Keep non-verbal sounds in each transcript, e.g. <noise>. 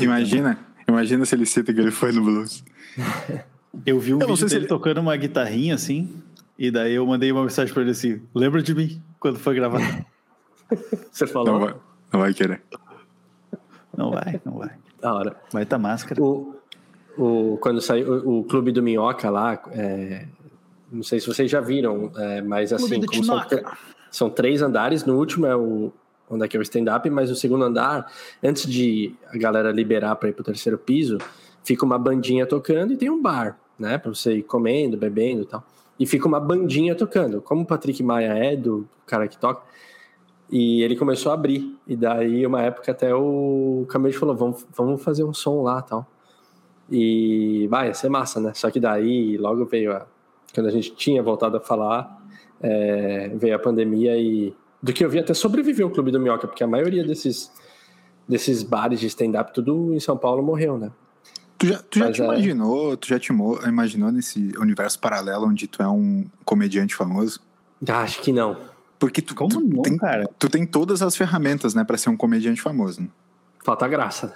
imagina, imagina se ele cita que ele foi no blues. <laughs> Eu vi um eu vídeo dele ele... tocando uma guitarrinha assim, e daí eu mandei uma mensagem pra ele assim: lembra de mim quando foi gravado? <laughs> Você falou? Não vai, não vai querer. Não vai, não vai. Da hora. Vai estar tá máscara. O, o, quando saiu o, o Clube do Minhoca lá, é, não sei se vocês já viram, é, mas assim, são, são, três andares, no último é o onde é que é o stand-up, mas no segundo andar, antes de a galera liberar para ir pro terceiro piso, fica uma bandinha tocando e tem um bar, né, para você ir comendo, bebendo e tal. E fica uma bandinha tocando. Como o Patrick Maia é do cara que toca, e ele começou a abrir. E daí, uma época, até o Camille falou: vamos, vamos fazer um som lá tal. E vai, ser massa, né? Só que daí, logo veio a. Quando a gente tinha voltado a falar, é, veio a pandemia e. Do que eu vi, até sobreviveu o Clube do Minhoca, porque a maioria desses, desses bares de stand-up, tudo em São Paulo, morreu, né? Tu já, tu já Mas, te é... imaginou, tu já te imaginou nesse universo paralelo onde tu é um comediante famoso? Acho que não. Porque tu, Como tu, não, tem, cara? tu tem todas as ferramentas, né, para ser um comediante famoso. Né? Falta graça.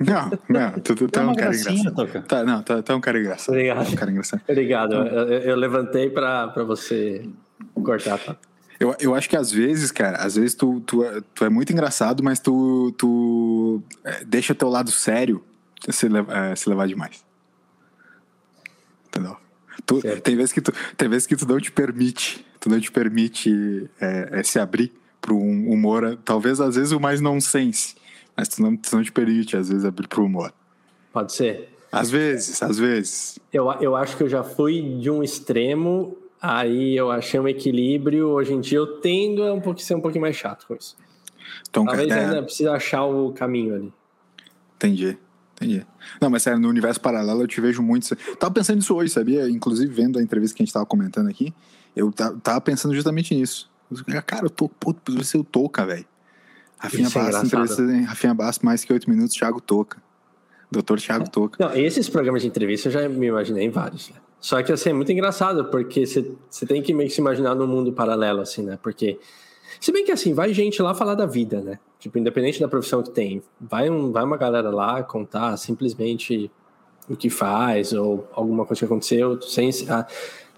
Não, não, tu, tu, tu é um cara engraçado. Tá, não, tu, tu é um cara engraçado. Obrigado. Um cara engraçado. Obrigado. Eu, eu, levantei para você cortar, tá? Eu, eu acho que às vezes, cara, às vezes tu, tu, é, tu é muito engraçado, mas tu, tu é, deixa teu lado sério se, é, se levar demais. Entendeu? Tu, tem, vezes que tu, tem vezes que tu não te permite, tu não te permite é, é, se abrir para um humor, talvez às vezes o mais nonsense, mas tu não, tu não te permite às vezes abrir para o humor. Pode ser. Às vezes, às vezes. Eu, eu acho que eu já fui de um extremo, aí eu achei um equilíbrio. Hoje em dia eu tendo a um pouquinho, ser um pouquinho mais chato com isso. Então, Talvez é... ainda precise achar o caminho ali. Entendi. Entendi. Não, mas sério, no universo paralelo eu te vejo muito. Tava pensando nisso hoje, sabia? Inclusive, vendo a entrevista que a gente tava comentando aqui, eu tava pensando justamente nisso. Cara, eu tô, pô, você eu toca, velho. Rafinha Bass, entrevista, Rafinha Bass, mais que oito minutos, Thiago Toca. Doutor Thiago é. Toca. Não, esses programas de entrevista eu já me imaginei em vários. Né? Só que assim, é muito engraçado, porque você tem que meio que se imaginar num mundo paralelo, assim, né? Porque. Se bem que assim, vai gente lá falar da vida, né? Tipo, independente da profissão que tem, vai, um, vai uma galera lá contar simplesmente o que faz ou alguma coisa que aconteceu, sem ah,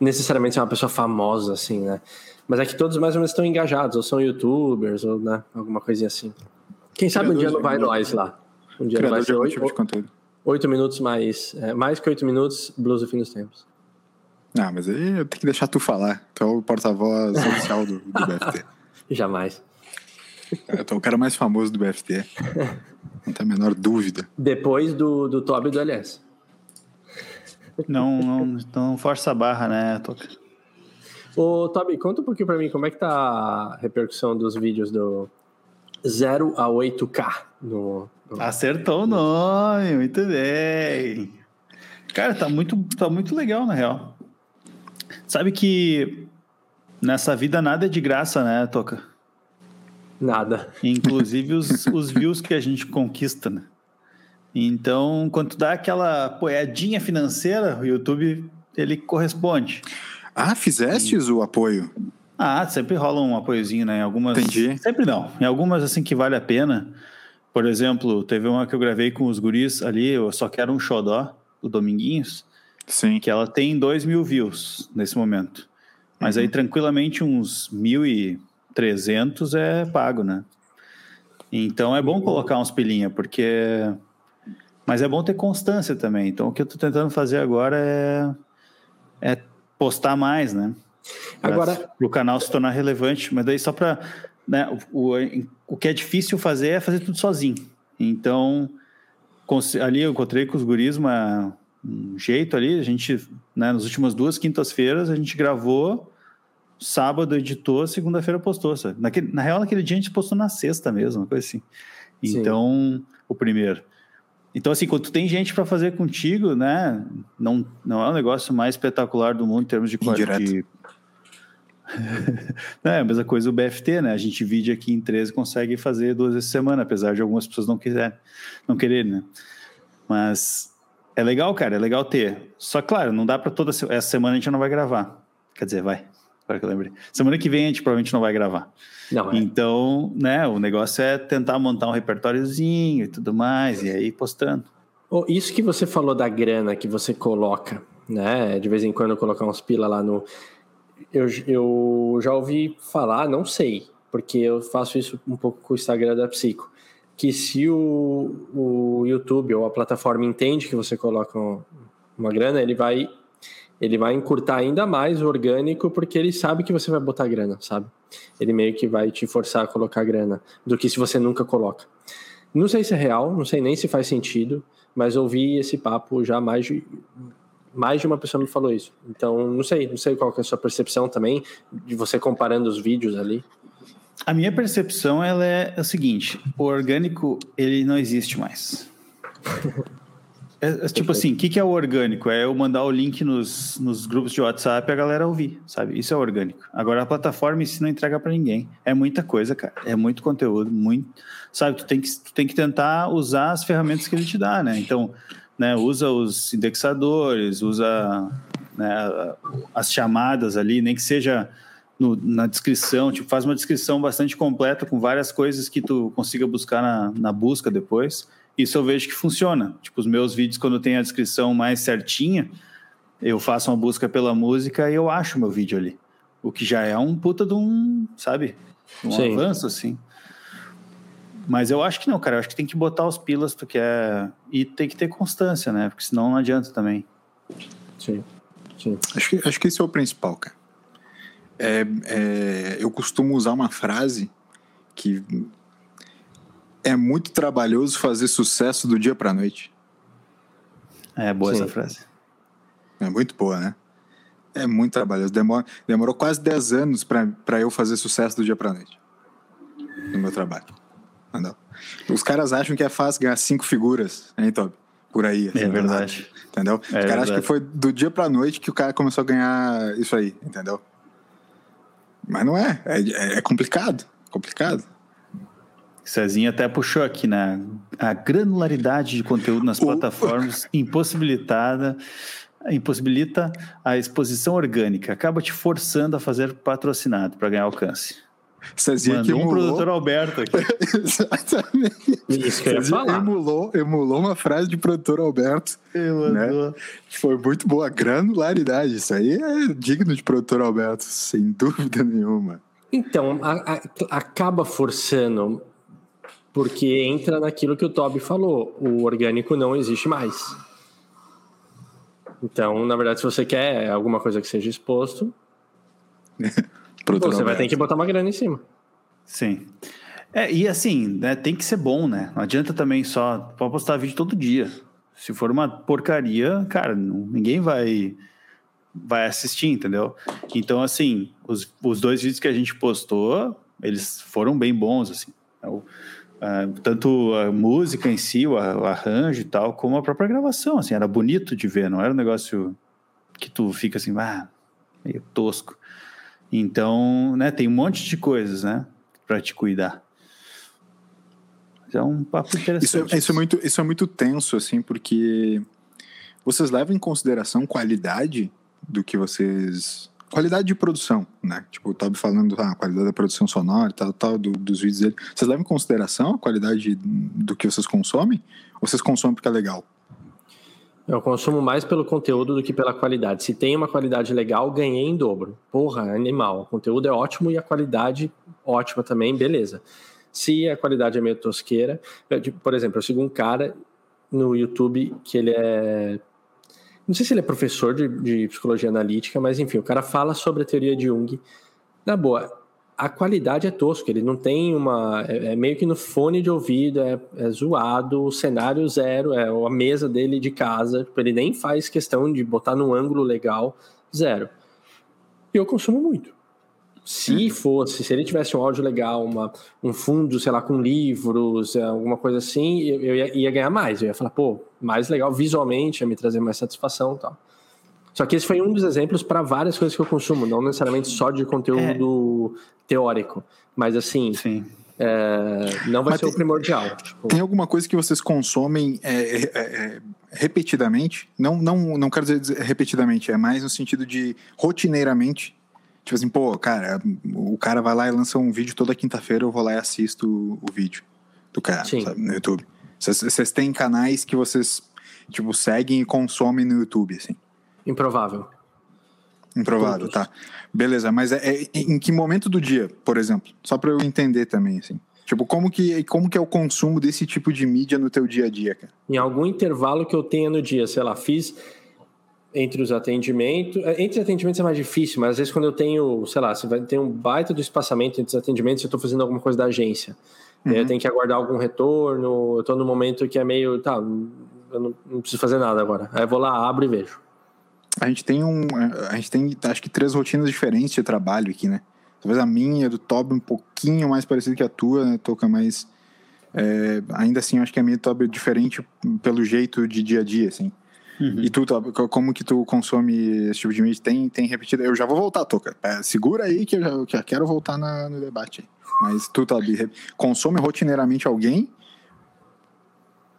necessariamente ser uma pessoa famosa, assim, né? Mas é que todos mais ou menos estão engajados, ou são youtubers, ou né, alguma coisinha assim. Quem sabe um dia não vai nós lá. Um dia não vai ser oito, tipo oito minutos mais. É, mais que oito minutos, blues do fim dos tempos. Ah, mas aí eu tenho que deixar tu falar. Tu é o porta-voz <laughs> oficial do, do BFT. Jamais. Eu tô o cara mais famoso do BFT. Não tem a menor dúvida. Depois do, do Toby e do LS. Não, não, não força a barra, né, Toca? Ô, Toby, conta um pouquinho pra mim como é que tá a repercussão dos vídeos do 0 a 8K no, no... Acertou o nome, muito bem. Cara, tá muito, tá muito legal, na real. Sabe que nessa vida nada é de graça, né, Toca? Nada. Inclusive os, <laughs> os views que a gente conquista, né? Então, quando dá aquela apoiadinha financeira, o YouTube ele corresponde. Ah, fizestes e... o apoio? Ah, sempre rola um apoiozinho, né? Em algumas. Entendi. Sempre não. Em algumas, assim, que vale a pena. Por exemplo, teve uma que eu gravei com os guris ali, eu só quero um xodó, do Dominguinhos. Sim. Que ela tem 2 mil views nesse momento. Mas uhum. aí, tranquilamente, uns mil e 300 é pago, né? Então é bom colocar uns pilinha, porque. Mas é bom ter constância também. Então o que eu tô tentando fazer agora é, é postar mais, né? Pra, agora. o canal se tornar relevante. Mas daí só para. Né, o, o, o que é difícil fazer é fazer tudo sozinho. Então, ali eu encontrei com os guris uma, um jeito ali. A gente, né, nas últimas duas quintas-feiras, a gente gravou sábado editou, segunda-feira postou. Sabe? Naquele, na real, naquele dia a gente postou na sexta mesmo, uma coisa assim. Então, Sim. o primeiro. Então, assim, quando tu tem gente para fazer contigo, né? Não, não é o negócio mais espetacular do mundo em termos de qualidade. <laughs> é a mesma coisa o BFT, né? A gente vídeo aqui em 13 consegue fazer duas vezes por semana, apesar de algumas pessoas não quiserem, não quererem, né? Mas é legal, cara, é legal ter. Só claro, não dá para toda essa semana a gente não vai gravar. Quer dizer, vai. Agora que eu lembrei. Semana que vem a gente provavelmente não vai gravar. Não, é. Então, né, o negócio é tentar montar um repertóriozinho e tudo mais, e aí postando. Oh, isso que você falou da grana que você coloca, né? De vez em quando colocar uns pila lá no. Eu, eu já ouvi falar, não sei, porque eu faço isso um pouco com o Instagram da Psico, que se o, o YouTube ou a plataforma entende que você coloca uma grana, ele vai ele vai encurtar ainda mais o orgânico porque ele sabe que você vai botar grana, sabe? Ele meio que vai te forçar a colocar grana do que se você nunca coloca. Não sei se é real, não sei nem se faz sentido, mas ouvi esse papo já mais de, mais de uma pessoa me falou isso. Então, não sei, não sei qual é a sua percepção também de você comparando os vídeos ali. A minha percepção ela é o seguinte: o orgânico ele não existe mais. É, é, tipo assim, o que, que é o orgânico? É eu mandar o link nos, nos grupos de WhatsApp e a galera ouvir, sabe? Isso é orgânico. Agora a plataforma em si não entrega para ninguém. É muita coisa, cara. É muito conteúdo, muito. Sabe, tu tem, que, tu tem que tentar usar as ferramentas que ele te dá, né? Então, né, usa os indexadores, usa né, as chamadas ali, nem que seja no, na descrição, tipo, faz uma descrição bastante completa com várias coisas que tu consiga buscar na, na busca depois isso eu vejo que funciona. Tipo, os meus vídeos, quando tem a descrição mais certinha, eu faço uma busca pela música e eu acho meu vídeo ali. O que já é um puta de um, sabe? Um Sim. avanço, assim. Mas eu acho que não, cara. Eu acho que tem que botar os pilas tu quer. E tem que ter constância, né? Porque senão não adianta também. Sim. Sim. Acho que, acho que esse é o principal, cara. É, é, eu costumo usar uma frase que é muito trabalhoso fazer sucesso do dia para noite. É boa Sim. essa frase. É muito boa, né? É muito trabalhoso. Demora, demorou quase 10 anos para eu fazer sucesso do dia para noite. No meu trabalho. Não. Os caras acham que é fácil ganhar cinco figuras, hein, Toby? Por aí. Assim, é verdade. Entendeu? É Os caras acham que foi do dia pra noite que o cara começou a ganhar isso aí, entendeu? Mas não é. É, é complicado. Complicado. Cezinha até puxou aqui, né? A granularidade de conteúdo nas plataformas <laughs> impossibilitada impossibilita a exposição orgânica, acaba te forçando a fazer patrocinado para ganhar alcance. Cezinha que emulou... um produtor Alberto aqui. <laughs> Exatamente. Isso que eu ia falar. Emulou, emulou uma frase de produtor Alberto. Né? Foi muito boa. Granularidade. Isso aí é digno de produtor Alberto, sem dúvida nenhuma. Então, a, a, acaba forçando porque entra naquilo que o Toby falou: o orgânico não existe mais. Então, na verdade, se você quer alguma coisa que seja exposto, <laughs> você vai ter que botar uma grana em cima. Sim. É, e assim, né, tem que ser bom, né? Não adianta também só pode postar vídeo todo dia. Se for uma porcaria, cara, não, ninguém vai vai assistir, entendeu? Então, assim, os, os dois vídeos que a gente postou, eles foram bem bons, assim. É Uh, tanto a música em si, o, o, arranjo e tal, como a própria gravação, assim, era bonito de ver, não era um negócio que tu fica assim, ah, meio tosco. Então, né, tem um monte de coisas, né, para te cuidar. Mas é um papo interessante. Isso é, isso é, muito, isso é muito tenso, assim, porque vocês levam em consideração qualidade do que vocês qualidade de produção, né? Tipo, o Toby falando ah, a qualidade da produção sonora e tal, tal do, dos vídeos dele. Vocês levam em consideração a qualidade do que vocês consomem? Ou vocês consomem porque é legal? Eu consumo mais pelo conteúdo do que pela qualidade. Se tem uma qualidade legal, ganhei em dobro. Porra, animal. O conteúdo é ótimo e a qualidade ótima também, beleza. Se a qualidade é meio tosqueira, por exemplo, eu sigo um cara no YouTube que ele é não sei se ele é professor de, de, psicologia analítica, mas enfim, o cara fala sobre a teoria de Jung. Na boa, a qualidade é tosca, ele não tem uma. É, é meio que no fone de ouvido, é, é, zoado, o cenário zero, é a mesa dele de casa, tipo, ele nem faz questão de botar num ângulo legal, zero. E eu consumo muito. Se uhum. fosse, se ele tivesse um áudio legal, uma, um fundo, sei lá, com livros, é, alguma coisa assim, eu, eu ia, ia, ganhar mais. Eu ia falar, pô, mais legal visualmente, ia me trazer mais satisfação e tal. Só que esse foi um dos exemplos para várias coisas que eu consumo, não necessariamente só de conteúdo é. teórico, mas assim, é, não vai mas ser tem, o primordial. Tipo... Tem alguma coisa que vocês consomem é, é, é, repetidamente? Não, não, não quero dizer repetidamente, é mais no sentido de rotineiramente Tipo assim, pô, cara, o cara vai lá e lança um vídeo toda quinta-feira, eu vou lá e assisto o vídeo do cara, sabe, no YouTube. Vocês têm canais que vocês, tipo, seguem e consomem no YouTube, assim? Improvável. Improvável, Todos. tá. Beleza, mas é, é, em que momento do dia, por exemplo? Só para eu entender também, assim. Tipo, como que, como que é o consumo desse tipo de mídia no teu dia a dia, cara? Em algum intervalo que eu tenha no dia, sei lá, fiz entre os atendimentos. É, entre os atendimentos é mais difícil, mas às vezes quando eu tenho, sei lá, você vai ter um baita do espaçamento entre os atendimentos, eu estou fazendo alguma coisa da agência. Uhum. Eu tenho que aguardar algum retorno, eu estou num momento que é meio, tá, eu não, não, preciso fazer nada agora. Aí eu vou lá, abro e vejo. A gente tem um, a gente tem, acho que três rotinas diferentes de trabalho aqui, né? Talvez a minha, do Toby, um pouquinho mais parecida que a tua, né? Toca mais, é, ainda assim, acho que a minha Toby é diferente pelo jeito de dia a dia, assim. Uhum. E tu, como que tu consome esse tipo de mídia? Tem, tem repetido? Eu já vou voltar, Toca. É, segura aí que eu já, que eu quero voltar na, no debate. Mas tu, Toby, consome rotineiramente alguém?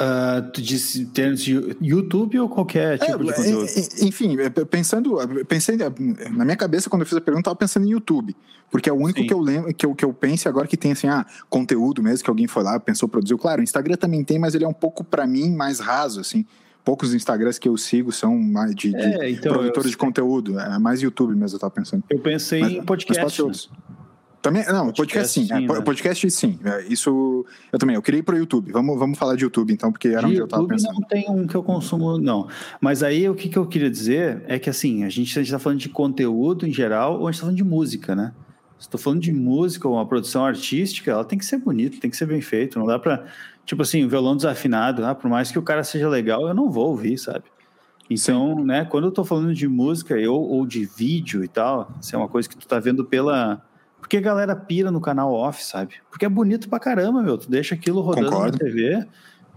Uh, tu disse termos de YouTube ou qualquer é, tipo é, de conteúdo? Enfim, é, pensando, pensei na minha cabeça quando eu fiz a pergunta, estava pensando em YouTube, porque é o único que eu lembro, que eu, que eu pense agora que tem assim, ah, conteúdo mesmo que alguém foi lá, pensou, produziu. Claro, o Instagram também tem, mas ele é um pouco para mim mais raso, assim poucos Instagrams que eu sigo são mais de, de é, então, produtores eu... de conteúdo. É mais YouTube mesmo, eu tava pensando. Eu pensei mas, em podcast. Mas também, não, podcast, podcast sim. sim é, né? Podcast sim. É, isso eu também. Eu queria ir pro YouTube. Vamos, vamos falar de YouTube então, porque era de onde eu tava pensando. Não tem um que eu consumo, não. Mas aí o que, que eu queria dizer é que assim, a gente está falando de conteúdo em geral ou a gente está falando de música, né? Estou falando de música ou uma produção artística, ela tem que ser bonita, tem que ser bem feito. Não dá para tipo assim, violão desafinado, ah, por mais que o cara seja legal, eu não vou ouvir, sabe? Então, Sim. né, quando eu tô falando de música eu, ou de vídeo e tal, isso é uma coisa que tu tá vendo pela. Porque a galera pira no canal off, sabe? Porque é bonito pra caramba, meu. Tu deixa aquilo rodando Concordo. na TV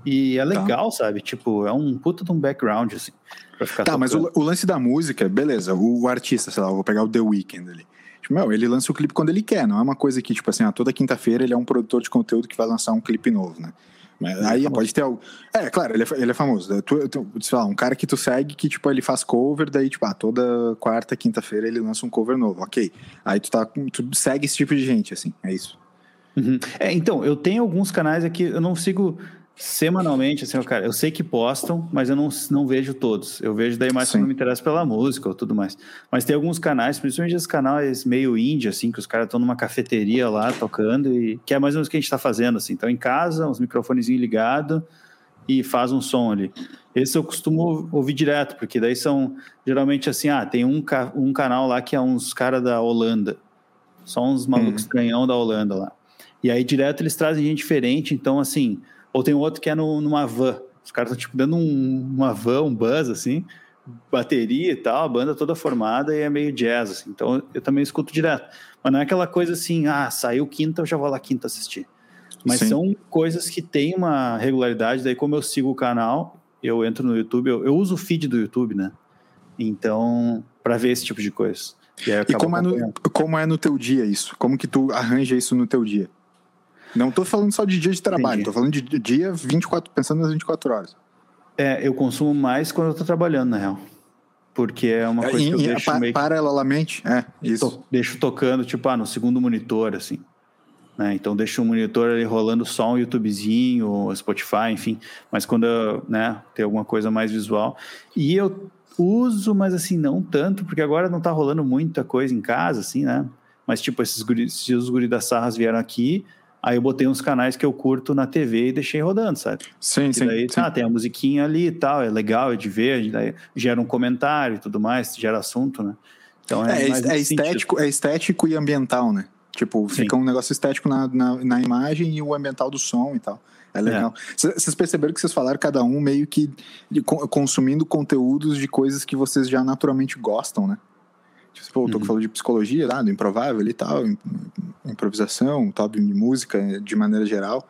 e é tá. legal, tá. sabe? Tipo, é um puta de um background, assim. Pra ficar tá, tocando. mas o, o, lance da música, beleza, o, o, artista, sei lá, vou pegar o The Weeknd ali. Tipo, meu, ele lança o clipe quando ele quer, não é uma coisa que, tipo assim, ah, toda quinta-feira ele é um produtor de conteúdo que vai lançar um clipe novo, né? Mas é aí pode ter algo. É, claro, ele é, ele é famoso. Tu, tu, sei lá, um cara que tu segue que, tipo, ele faz cover, daí, tipo, ah, toda quarta, quinta-feira ele lança um cover novo. Ok. Aí tu tá. Tu segue esse tipo de gente, assim, é isso. Uhum. É, então, eu tenho alguns canais aqui, eu não sigo semanalmente, assim, cara, eu sei que postam, mas eu não, não vejo todos. Eu vejo daí mais Sim. quando me interessa pela música ou tudo mais. Mas tem alguns canais, principalmente esses canais meio indie, assim, que os caras estão numa cafeteria lá tocando e que é mais ou menos o que a gente está fazendo, assim. Então, em casa, uns microfones ligados e faz um som ali. Esse eu costumo ouvir direto, porque daí são geralmente assim, ah, tem um, um canal lá que é uns caras da Holanda, só uns malucos hum. estranhão da Holanda lá. E aí direto eles trazem gente diferente, então assim, ou tem outro que é no, numa van. Os caras estão tipo dando um, uma van, um buzz assim, bateria e tal, a banda toda formada e é meio jazz, assim. Então eu também escuto direto. Mas não é aquela coisa assim, ah, saiu quinta, eu já vou lá quinta assistir. Mas Sim. são coisas que têm uma regularidade, daí como eu sigo o canal, eu entro no YouTube, eu, eu uso o feed do YouTube, né? Então, para ver esse tipo de coisa. E, e como, é no, como é no teu dia isso? Como que tu arranja isso no teu dia? Não estou falando só de dia de trabalho, estou falando de dia 24, pensando nas 24 horas. É, eu consumo mais quando eu estou trabalhando, na real. Porque é uma coisa que eu deixo pa, meio Paralelamente, é, isso. To, deixo tocando, tipo, ah, no segundo monitor, assim. Né? Então deixo o monitor ali rolando só um YouTubezinho, Spotify, enfim. Mas quando eu, né, tem alguma coisa mais visual. E eu uso, mas assim, não tanto, porque agora não está rolando muita coisa em casa, assim, né? Mas tipo, esses guris, se os guris das sarras vieram aqui, Aí eu botei uns canais que eu curto na TV e deixei rodando, sabe? Sim, e sim, daí, sim. Ah, tem a musiquinha ali e tal, é legal é de ver, daí gera um comentário e tudo mais, gera assunto, né? Então é, é, é estético, é estético e ambiental, né? Tipo, sim. fica um negócio estético na, na, na, imagem e o ambiental do som e tal. É legal. Vocês é. perceberam que vocês falaram cada um meio que consumindo conteúdos de coisas que vocês já naturalmente gostam, né? Tipo, o Toco uhum. falou de psicologia lá, do improvável e tal, improvisação, tal, de música de maneira geral.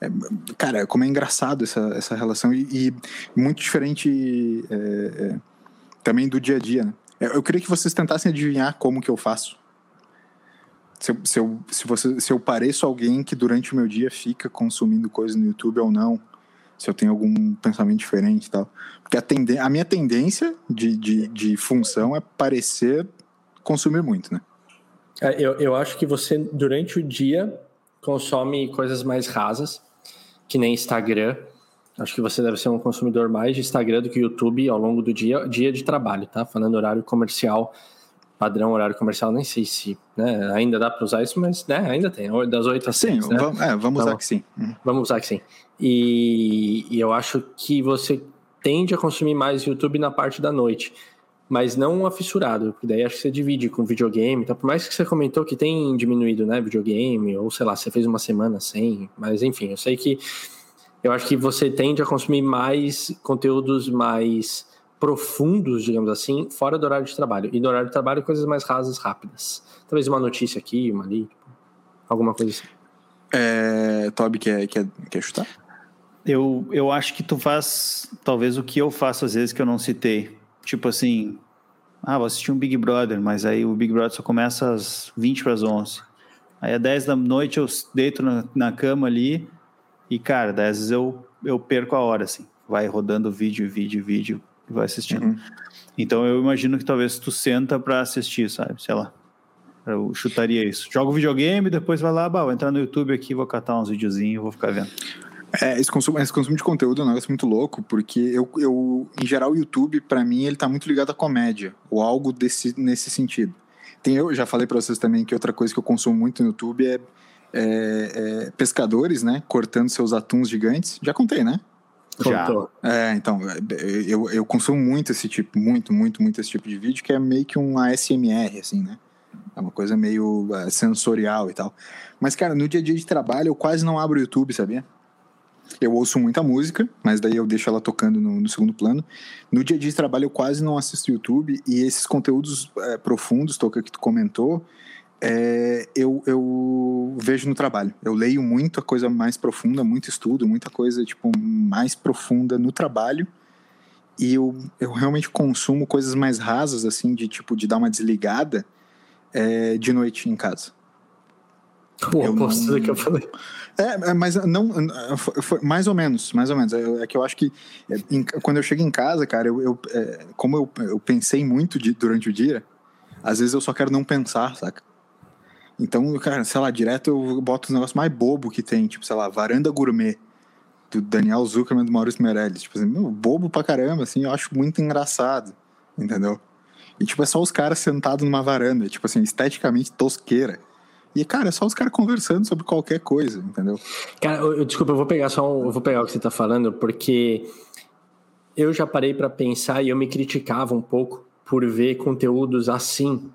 É, cara, como é engraçado essa, essa relação e, e muito diferente é, é, também do dia a dia, né? Eu queria que vocês tentassem adivinhar como que eu faço. Se eu, se, eu, se, você, se eu pareço alguém que durante o meu dia fica consumindo coisas no YouTube ou não, se eu tenho algum pensamento diferente e tal. Porque a, tende a minha tendência de, de, de função é parecer consumir muito, né? É, eu, eu acho que você, durante o dia, consome coisas mais rasas, que nem Instagram. Acho que você deve ser um consumidor mais de Instagram do que YouTube ao longo do dia, dia de trabalho, tá? Falando horário comercial, padrão horário comercial, nem sei se né, ainda dá para usar isso, mas né, ainda tem, das 8 às 6. Sim, né? vamos, é, vamos então, usar que sim. Uhum. Vamos usar que sim. E, e eu acho que você tende a consumir mais YouTube na parte da noite mas não afissurado, porque daí acho que você divide com videogame, então por mais que você comentou que tem diminuído, né, videogame, ou sei lá, você fez uma semana sem, mas enfim, eu sei que eu acho que você tende a consumir mais conteúdos mais profundos, digamos assim, fora do horário de trabalho. E no horário de trabalho, coisas mais rasas, rápidas. Talvez uma notícia aqui, uma ali, tipo, alguma coisa assim. É, Toby, quer, quer, quer chutar? Eu, eu acho que tu faz, talvez, o que eu faço às vezes que eu não citei Tipo assim, ah, vou assistir um Big Brother, mas aí o Big Brother só começa às 20 para as 11. Aí às 10 da noite eu deito na, na cama ali e, cara, às vezes eu, eu perco a hora, assim. Vai rodando vídeo, vídeo, vídeo e vai assistindo. Uhum. Então eu imagino que talvez tu senta para assistir, sabe? Sei lá. Eu chutaria isso. Joga o videogame, depois vai lá, bah, vou entrar no YouTube aqui, vou catar uns videozinhos, vou ficar vendo. É, esse consumo, esse consumo de conteúdo é um negócio muito louco, porque eu, eu em geral, o YouTube, para mim, ele tá muito ligado à comédia, ou algo desse, nesse sentido. Tem, eu já falei para vocês também que outra coisa que eu consumo muito no YouTube é, é, é pescadores, né, cortando seus atuns gigantes. Já contei, né? Já. É, então, eu, eu consumo muito esse tipo, muito, muito, muito esse tipo de vídeo, que é meio que um ASMR, assim, né? É uma coisa meio uh, sensorial e tal. Mas, cara, no dia a dia de trabalho, eu quase não abro o YouTube, sabia? Eu ouço muita música, mas daí eu deixo ela tocando no, no segundo plano. No dia a dia de trabalho eu quase não assisto YouTube e esses conteúdos é, profundos, Toca, que tu comentou, é, eu, eu vejo no trabalho. Eu leio muita coisa mais profunda, muito estudo, muita coisa tipo mais profunda no trabalho e eu, eu realmente consumo coisas mais rasas, assim, de tipo, de dar uma desligada é, de noite em casa. Pô, eu não... que eu falei. É, é, mas não. Foi, mais ou menos, mais ou menos. É, é que eu acho que é, em, quando eu chego em casa, cara, eu, eu é, como eu, eu pensei muito de, durante o dia, às vezes eu só quero não pensar, saca? Então, cara, sei lá, direto eu boto os negócios mais bobo que tem, tipo, sei lá, varanda gourmet do Daniel Zuckerman do Maurício Meirelles. Tipo assim, meu, bobo pra caramba, assim, eu acho muito engraçado, entendeu? E, tipo, é só os caras sentados numa varanda, tipo assim, esteticamente tosqueira. E, cara, é só os caras conversando sobre qualquer coisa, entendeu? Cara, eu, desculpa, eu vou pegar só um, eu vou pegar o que você tá falando, porque eu já parei para pensar e eu me criticava um pouco por ver conteúdos assim,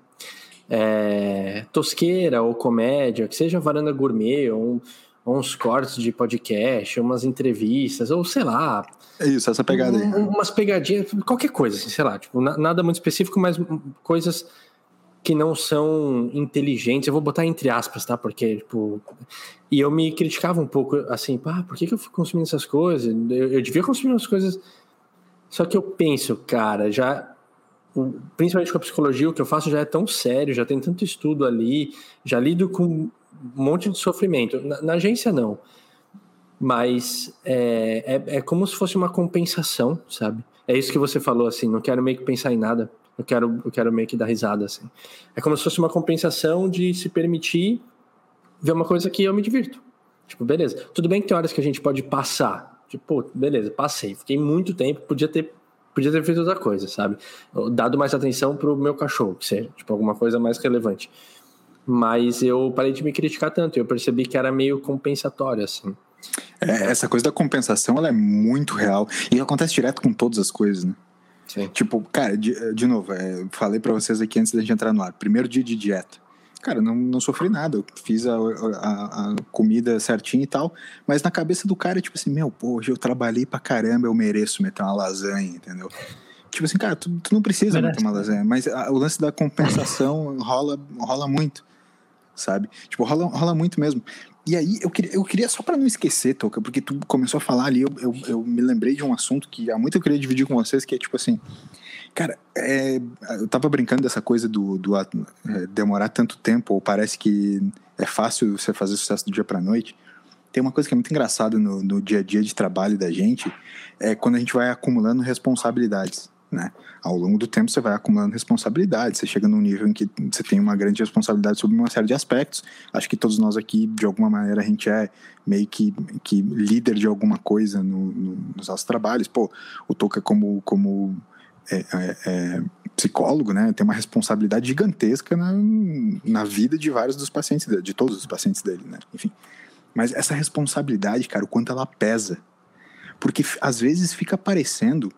é, tosqueira ou comédia, que seja varanda gourmet ou, um, uns cortes de podcast, umas entrevistas, ou sei lá. É isso, essa pegada aí. Um, umas pegadinhas, qualquer coisa, assim, sei lá, tipo, nada muito específico, mas coisas que não são inteligentes. Eu vou botar entre aspas, tá? Porque, tipo. E eu me criticava um pouco, assim, pá, por que, que eu fico consumindo essas coisas? Eu, eu devia consumir umas coisas. Só que eu penso, cara, já. Principalmente com a psicologia, o que eu faço já é tão sério, já tem tanto estudo ali, já lido com um monte de sofrimento. Na, na agência, não. Mas é, é, é como se fosse uma compensação, sabe? É isso que você falou, assim, não quero meio que pensar em nada eu quero, eu quero meio que dar risada, assim. É como se fosse uma compensação de se permitir ver uma coisa que eu me divirto. Tipo, beleza. Tudo bem que tem horas que a gente pode passar. Tipo, beleza, passei. Fiquei muito tempo, podia ter, podia ter feito outra coisa, sabe? Dado mais atenção pro meu cachorro, que seja. Tipo, alguma coisa mais relevante. Mas eu parei de me criticar tanto. Eu percebi que era meio compensatório, assim. É, essa coisa da compensação, ela é muito real. E acontece direto com todas as coisas, né? Sim. Tipo, cara, de, de novo, é, falei para vocês aqui antes da gente entrar no ar. Primeiro dia de dieta. Cara, não, não sofri nada. Eu fiz a, a, a, comida certinha e tal. Mas na cabeça do cara, tipo assim, meu, pô, hoje eu trabalhei pra caramba, eu mereço meter uma lasanha, entendeu? Tipo assim, cara, tu, tu não precisa Merece. meter uma lasanha. Mas a, o lance da compensação rola, rola muito, sabe? Tipo, rola, rola muito mesmo. E aí, eu queria, eu queria só para não esquecer, Toca, porque tu começou a falar ali, eu, eu, eu, me lembrei de um assunto que há muito eu queria dividir com vocês, que é tipo assim, cara, é, eu tava brincando dessa coisa do, do é, demorar tanto tempo, ou parece que é fácil você fazer sucesso do dia pra noite. Tem uma coisa que é muito engraçada no, no dia a dia de trabalho da gente, é quando a gente vai acumulando responsabilidades, né? Ao longo do tempo você vai acumulando responsabilidade, você chega num nível em que você tem uma grande responsabilidade sobre uma série de aspectos. Acho que todos nós aqui, de alguma maneira, a gente é meio que, que líder de alguma coisa no, no, nos nossos trabalhos. Pô, o Toca como, como é, é, é, psicólogo, né, tem uma responsabilidade gigantesca na, na vida de vários dos pacientes dele, de todos os pacientes dele, né? Enfim. Mas essa responsabilidade, cara, o quanto ela pesa. Porque às vezes fica parecendo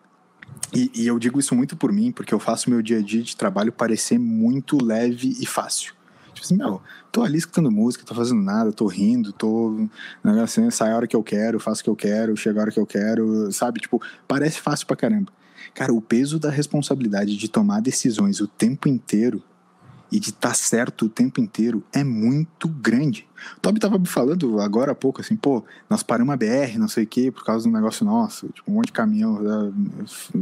e, e, eu digo isso muito por mim, porque eu faço meu dia a dia de trabalho parecer muito leve e fácil. Tipo assim, meu, tô ali escutando música, tô fazendo nada, tô rindo, tô. Né, assim, sai a hora que eu quero, faço o que eu quero, chego a hora que eu quero, sabe? Tipo, parece fácil pra caramba. Cara, o peso da responsabilidade de tomar decisões o tempo inteiro e de estar tá certo o tempo inteiro é muito grande. O Toby tava me falando agora há pouco, assim, pô, nós paramos a BR, não sei o quê, por causa do negócio nosso, tipo, um monte de caminhão,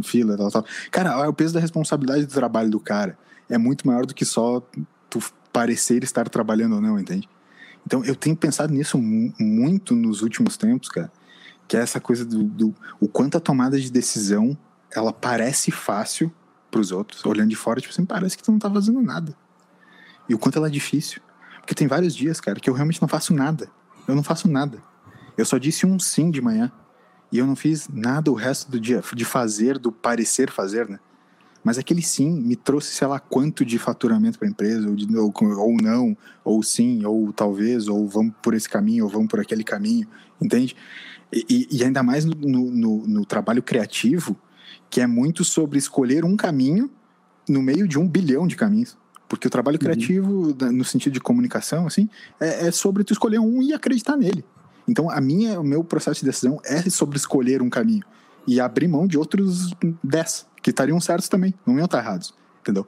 fila, tal, tal. Cara, o peso da responsabilidade do trabalho do cara é muito maior do que só tu parecer estar trabalhando ou não, entende? Então, eu tenho pensado nisso muito nos últimos tempos, cara, que é essa coisa do, do o quanto a tomada de decisão ela parece fácil para os outros, olhando de fora, tipo assim, parece que tu não tá fazendo nada. E o quanto ela é difícil. Porque tem vários dias, cara, que eu realmente não faço nada. Eu não faço nada. Eu só disse um sim de manhã. E eu não fiz nada o resto do dia, de fazer, do parecer fazer, né? Mas aquele sim me trouxe, sei lá, quanto de faturamento para a empresa, ou, de, ou, ou, não, ou sim, ou talvez, ou vamos por esse caminho, ou vamos por aquele caminho, entende? E, e ainda mais no, no, no trabalho criativo, que é muito sobre escolher um caminho no meio de um bilhão de caminhos. Porque o trabalho uhum. criativo, uhum. no sentido de comunicação, assim, é, é, sobre tu escolher um e acreditar nele. Então, a minha, o meu processo de decisão é sobre escolher um caminho e abrir mão de outros dez que estariam certos também, não iam estar errados, entendeu?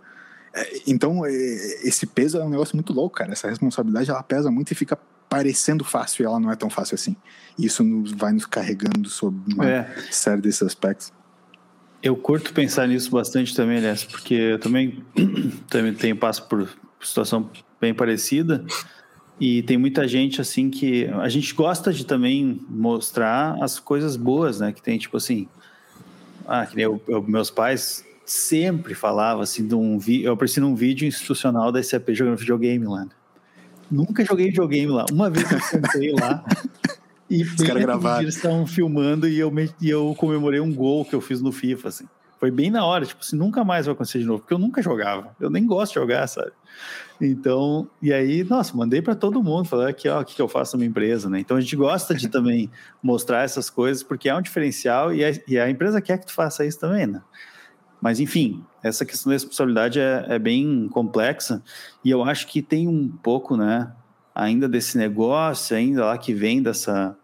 É, então, é, esse peso é um negócio muito louco, cara. Essa responsabilidade, ela pesa muito e fica parecendo fácil e ela não é tão fácil assim. Isso vai nos carregando sobre uma é. série desses aspectos. Eu curto pensar nisso bastante também, aliás, porque eu também, <clears throat> também tenho passo por situação bem parecida e tem muita gente assim que a gente gosta de também mostrar as coisas boas, né? Que tem tipo assim, ah, que nem eu, eu, meus pais sempre falavam assim de um vídeo, eu apareci num vídeo institucional da SAP jogando videogame lá. Né? Nunca joguei videogame lá. Uma vez eu sentei lá <laughs> E Os caras gravaram. Eles estavam filmando e eu, e eu comemorei um gol que eu fiz no FIFA, assim. Foi bem na hora, tipo assim, nunca mais vai acontecer de novo, porque eu nunca jogava. Eu nem gosto de jogar, sabe? Então, e aí, nossa, mandei para todo mundo, falar aqui, ó, o que, que eu faço na minha empresa, né? Então a gente gosta de <laughs> também mostrar essas coisas, porque é um diferencial e a, e a empresa quer que tu faça isso também, né? Mas, enfim, essa questão da responsabilidade é, é, bem complexa e eu acho que tem um pouco, né, ainda desse negócio, ainda lá que vem dessa,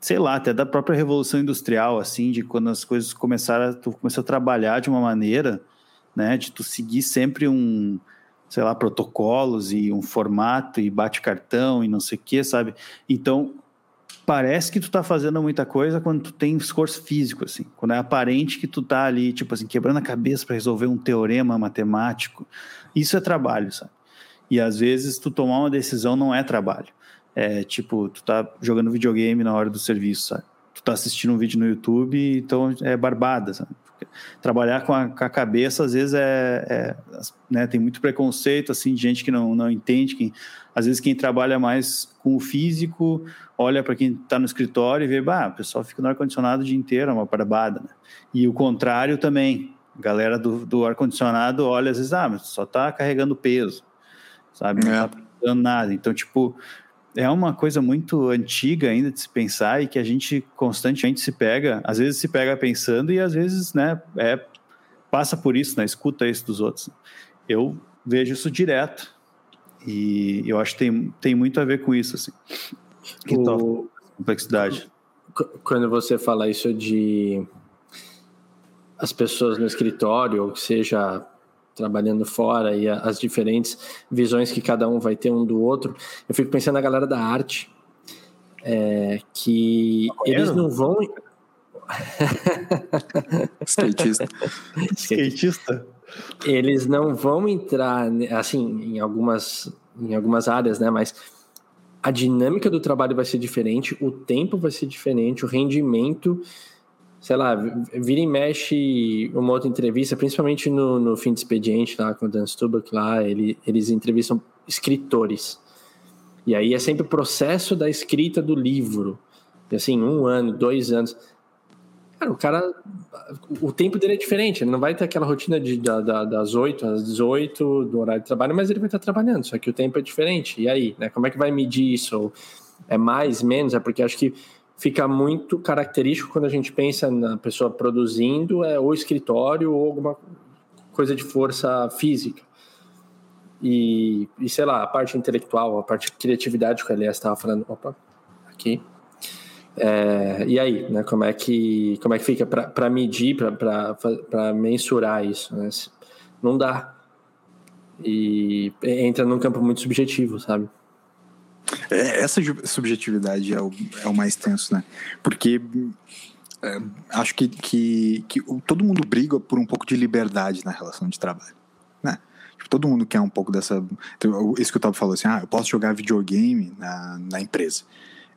sei lá, até da própria revolução industrial, assim, de quando as coisas começaram, tu começou a trabalhar de uma maneira, né, de tu seguir sempre um, sei lá, protocolos e um formato e bate cartão e não sei o que, sabe? Então, parece que tu tá fazendo muita coisa quando tu tem esforço físico, assim, quando é aparente que tu tá ali, tipo assim, quebrando a cabeça para resolver um teorema matemático. Isso é trabalho, sabe? E às vezes tu tomar uma decisão não é trabalho. É tipo, tu tá jogando videogame na hora do serviço, sabe? Tu tá assistindo um vídeo no YouTube, então é barbada, sabe? Trabalhar com a, com a cabeça, às vezes, é, é, né, tem muito preconceito, assim, de gente que não, não entende. Quem, às vezes, quem trabalha mais com o físico, olha para quem está no escritório e vê, bah, o pessoal fica no ar-condicionado o dia inteiro, é uma barbada, né? E o contrário também. A galera do, do ar-condicionado olha, às vezes, ah, mas só tá carregando peso, sabe? Não é. tá dando nada. Então, tipo, é uma coisa muito antiga ainda de se pensar e que a gente constantemente se pega, às vezes se pega pensando e às vezes, né, é, passa por isso, né, escuta isso dos outros. Eu vejo isso direto e eu acho que tem, tem muito a ver com isso, assim, que o... complexidade. Quando você fala isso de as pessoas no escritório, ou seja trabalhando fora e as diferentes visões que cada um vai ter um do outro, eu fico pensando na galera da arte, é, que eles não vão. <laughs> Skatista. Skatista. Eles não vão entrar, assim, em algumas, em algumas áreas, né? Mas a dinâmica do trabalho vai ser diferente, o tempo vai ser diferente, o rendimento sei lá, vira e mexe uma outra entrevista, principalmente no, no fim de expediente lá com o Dan Stubach lá, ele, eles entrevistam escritores. E aí é sempre o processo da escrita do livro. E assim, um ano, dois anos. Cara, o cara. O tempo dele é diferente. Ele não vai ter aquela rotina de, da, da, das 8 às 18 do horário de trabalho, mas ele vai estar trabalhando. Só que o tempo é diferente. E aí, né? Como é que vai medir isso? É mais, menos? É porque acho que fica muito característico quando a gente pensa na pessoa produzindo, é ou escritório ou alguma coisa de força física. E, e sei lá, a parte intelectual, a parte de criatividade que o Elias estava falando, opa, aqui. É, e aí, né, como é que como é que fica para medir, para mensurar isso? Né? Não dá. E entra num campo muito subjetivo, sabe? É, essa subjetividade é o, é o mais tenso, né? Porque é, acho que, que, que todo mundo briga por um pouco de liberdade na relação de trabalho, né? Tipo, todo mundo quer um pouco dessa... Isso que o Tabo falou assim, ah, eu posso jogar videogame na, na empresa.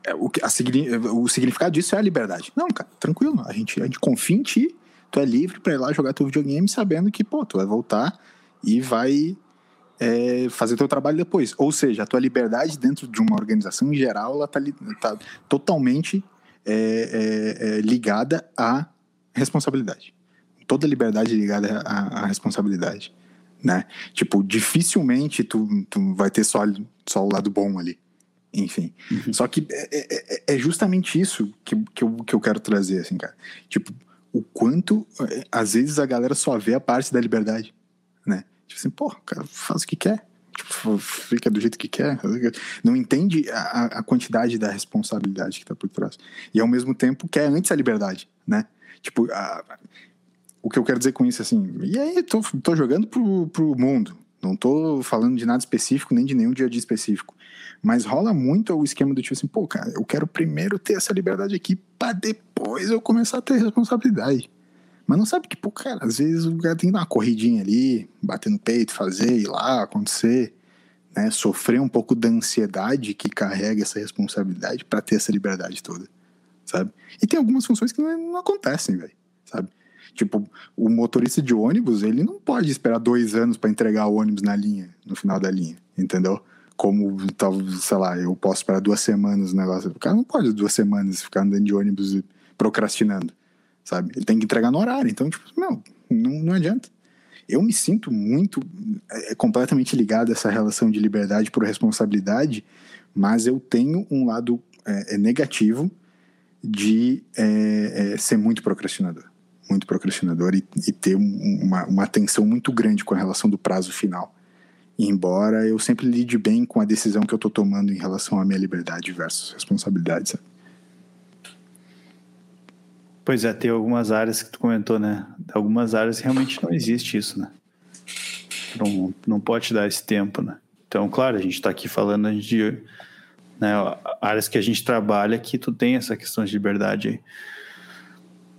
É, o, a, o significado disso é a liberdade. Não, cara, tranquilo, a gente, a gente confia em ti, tu é livre para ir lá jogar teu videogame sabendo que, pô, tu vai voltar e vai é, fazer teu trabalho depois. Ou seja, a tua liberdade dentro de uma organização em geral, ela tá, tá totalmente é, é, é, ligada à responsabilidade. Toda liberdade ligada à, à, responsabilidade, né? Tipo, dificilmente tu, tu vai ter só, só o lado bom ali. Enfim. Uhum. Só que é, é, é, justamente isso que, que, eu, que eu quero trazer, assim, cara. Tipo, o quanto, às vezes, a galera só vê a parte da liberdade, né? Tipo assim, pô, cara faz o que quer. Tipo, fica do jeito que quer. Não entende a, a quantidade da responsabilidade que tá por trás. E ao mesmo tempo quer antes a liberdade, né? Tipo, a, o que eu quero dizer com isso, assim, e aí, tô, tô jogando pro, pro mundo. Não tô falando de nada específico, nem de nenhum dia a dia específico. Mas rola muito o esquema do tipo assim, pô, cara, eu quero primeiro ter essa liberdade aqui para depois eu começar a ter responsabilidade. Mas não sabe que, pô, cara, às vezes o cara tem que dar uma corridinha ali, bater no peito, fazer, ir lá, acontecer, né? Sofrer um pouco da ansiedade que carrega essa responsabilidade para ter essa liberdade toda, sabe? E tem algumas funções que não, não acontecem, velho, sabe? Tipo, o motorista de ônibus, ele não pode esperar dois anos para entregar o ônibus na linha, no final da linha, entendeu? Como, sei lá, eu posso esperar duas semanas o negócio. O cara não pode duas semanas ficar andando de ônibus procrastinando sabe? Ele tem que entregar no horário. Então, tipo, não, não, adianta. Eu me sinto muito, é, é, completamente ligado a essa relação de liberdade por responsabilidade, mas eu tenho um lado é, é negativo de é, é, ser muito procrastinador. Muito procrastinador e, e ter uma, uma atenção muito grande com a relação do prazo final. Embora eu sempre lide bem com a decisão que eu estou tomando em relação à minha liberdade versus responsabilidade, sabe? Pois é, tem algumas áreas que tu comentou, né? Algumas áreas realmente não existe isso, né? Não, não pode dar esse tempo, né? Então, claro, a gente está aqui falando de né, áreas que a gente trabalha que tu tem essa questão de liberdade aí.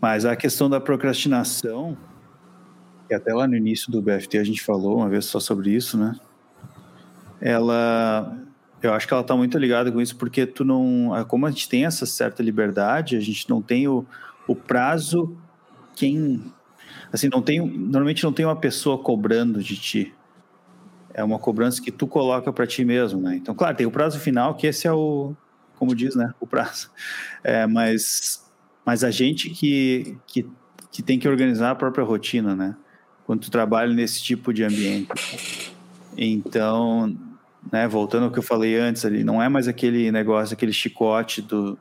Mas a questão da procrastinação, que até lá no início do BFT a gente falou uma vez só sobre isso, né? Ela, eu acho que ela está muito ligada com isso porque tu não, como a gente tem essa certa liberdade, a gente não tem o, o prazo, quem. Assim, não tem, normalmente não tem uma pessoa cobrando de ti. É uma cobrança que tu coloca para ti mesmo, né? Então, claro, tem o prazo final, que esse é o, como diz, né? O prazo. <laughs> É, mas, mas a gente que, que, que tem que organizar a própria rotina, né? Quando tu trabalha nesse tipo de ambiente. Então, né, voltando ao que eu falei antes ali, não é mais aquele negócio, aquele chicote do,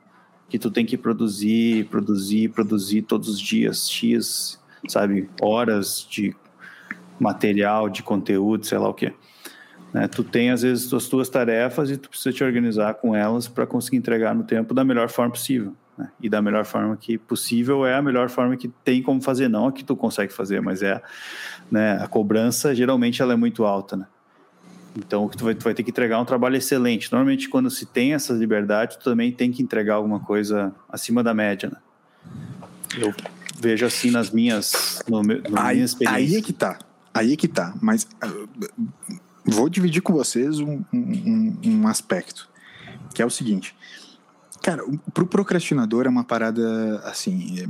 que tu tem que produzir, produzir, produzir todos os dias, X, sabe, horas de material, de conteúdo, sei lá o que. Né? Tu tem, às vezes, as tuas tarefas e tu precisa te organizar com elas para conseguir entregar no tempo da melhor forma possível. Né? E da melhor forma que possível é a melhor forma que tem como fazer, não a que tu consegue fazer, mas é né, a cobrança, geralmente, ela é muito alta, né? Então, tu vai, tu vai ter que entregar um trabalho excelente. Normalmente, quando se tem essa liberdade, tu também tem que entregar alguma coisa acima da média, né? Eu vejo assim nas minhas, no, no aí, minha experiência. Aí é que tá. Aí é que tá. Mas uh, vou dividir com vocês um, um, um aspecto, que é o seguinte. Cara, pro procrastinador é uma parada assim, é,